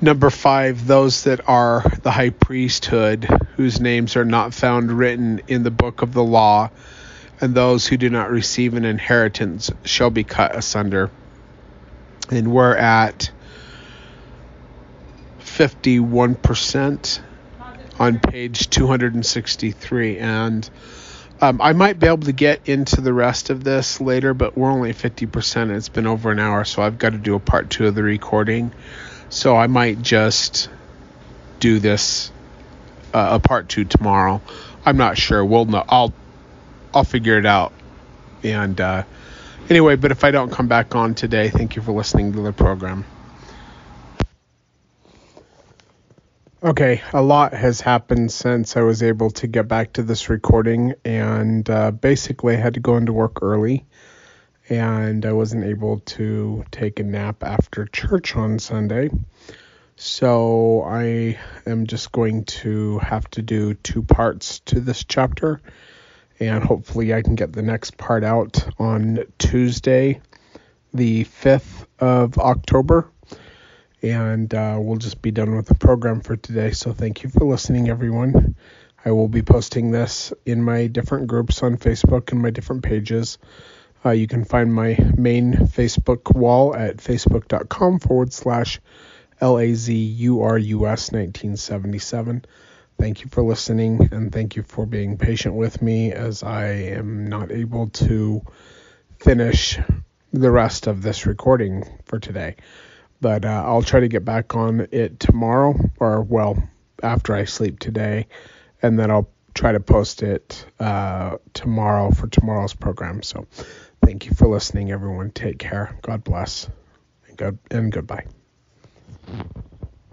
Number five, those that are the high priesthood, whose names are not found written in the book of the law, and those who do not receive an inheritance shall be cut asunder. And we're at 51% on page 263. And um, I might be able to get into the rest of this later, but we're only 50%. It's been over an hour, so I've got to do a part two of the recording. So I might just do this uh, a part two tomorrow. I'm not sure. We'll know. I'll I'll figure it out. And uh, anyway, but if I don't come back on today, thank you for listening to the program. Okay, a lot has happened since I was able to get back to this recording, and uh, basically I had to go into work early, and I wasn't able to take a nap after church on Sunday. So I am just going to have to do two parts to this chapter, and hopefully I can get the next part out on Tuesday, the 5th of October. And uh, we'll just be done with the program for today. So thank you for listening, everyone. I will be posting this in my different groups on Facebook and my different pages. Uh, you can find my main Facebook wall at facebook.com forward slash LAZURUS 1977. Thank you for listening and thank you for being patient with me as I am not able to finish the rest of this recording for today. But uh, I'll try to get back on it tomorrow, or well, after I sleep today, and then I'll try to post it uh, tomorrow for tomorrow's program. So thank you for listening, everyone. Take care. God bless, and, good, and goodbye.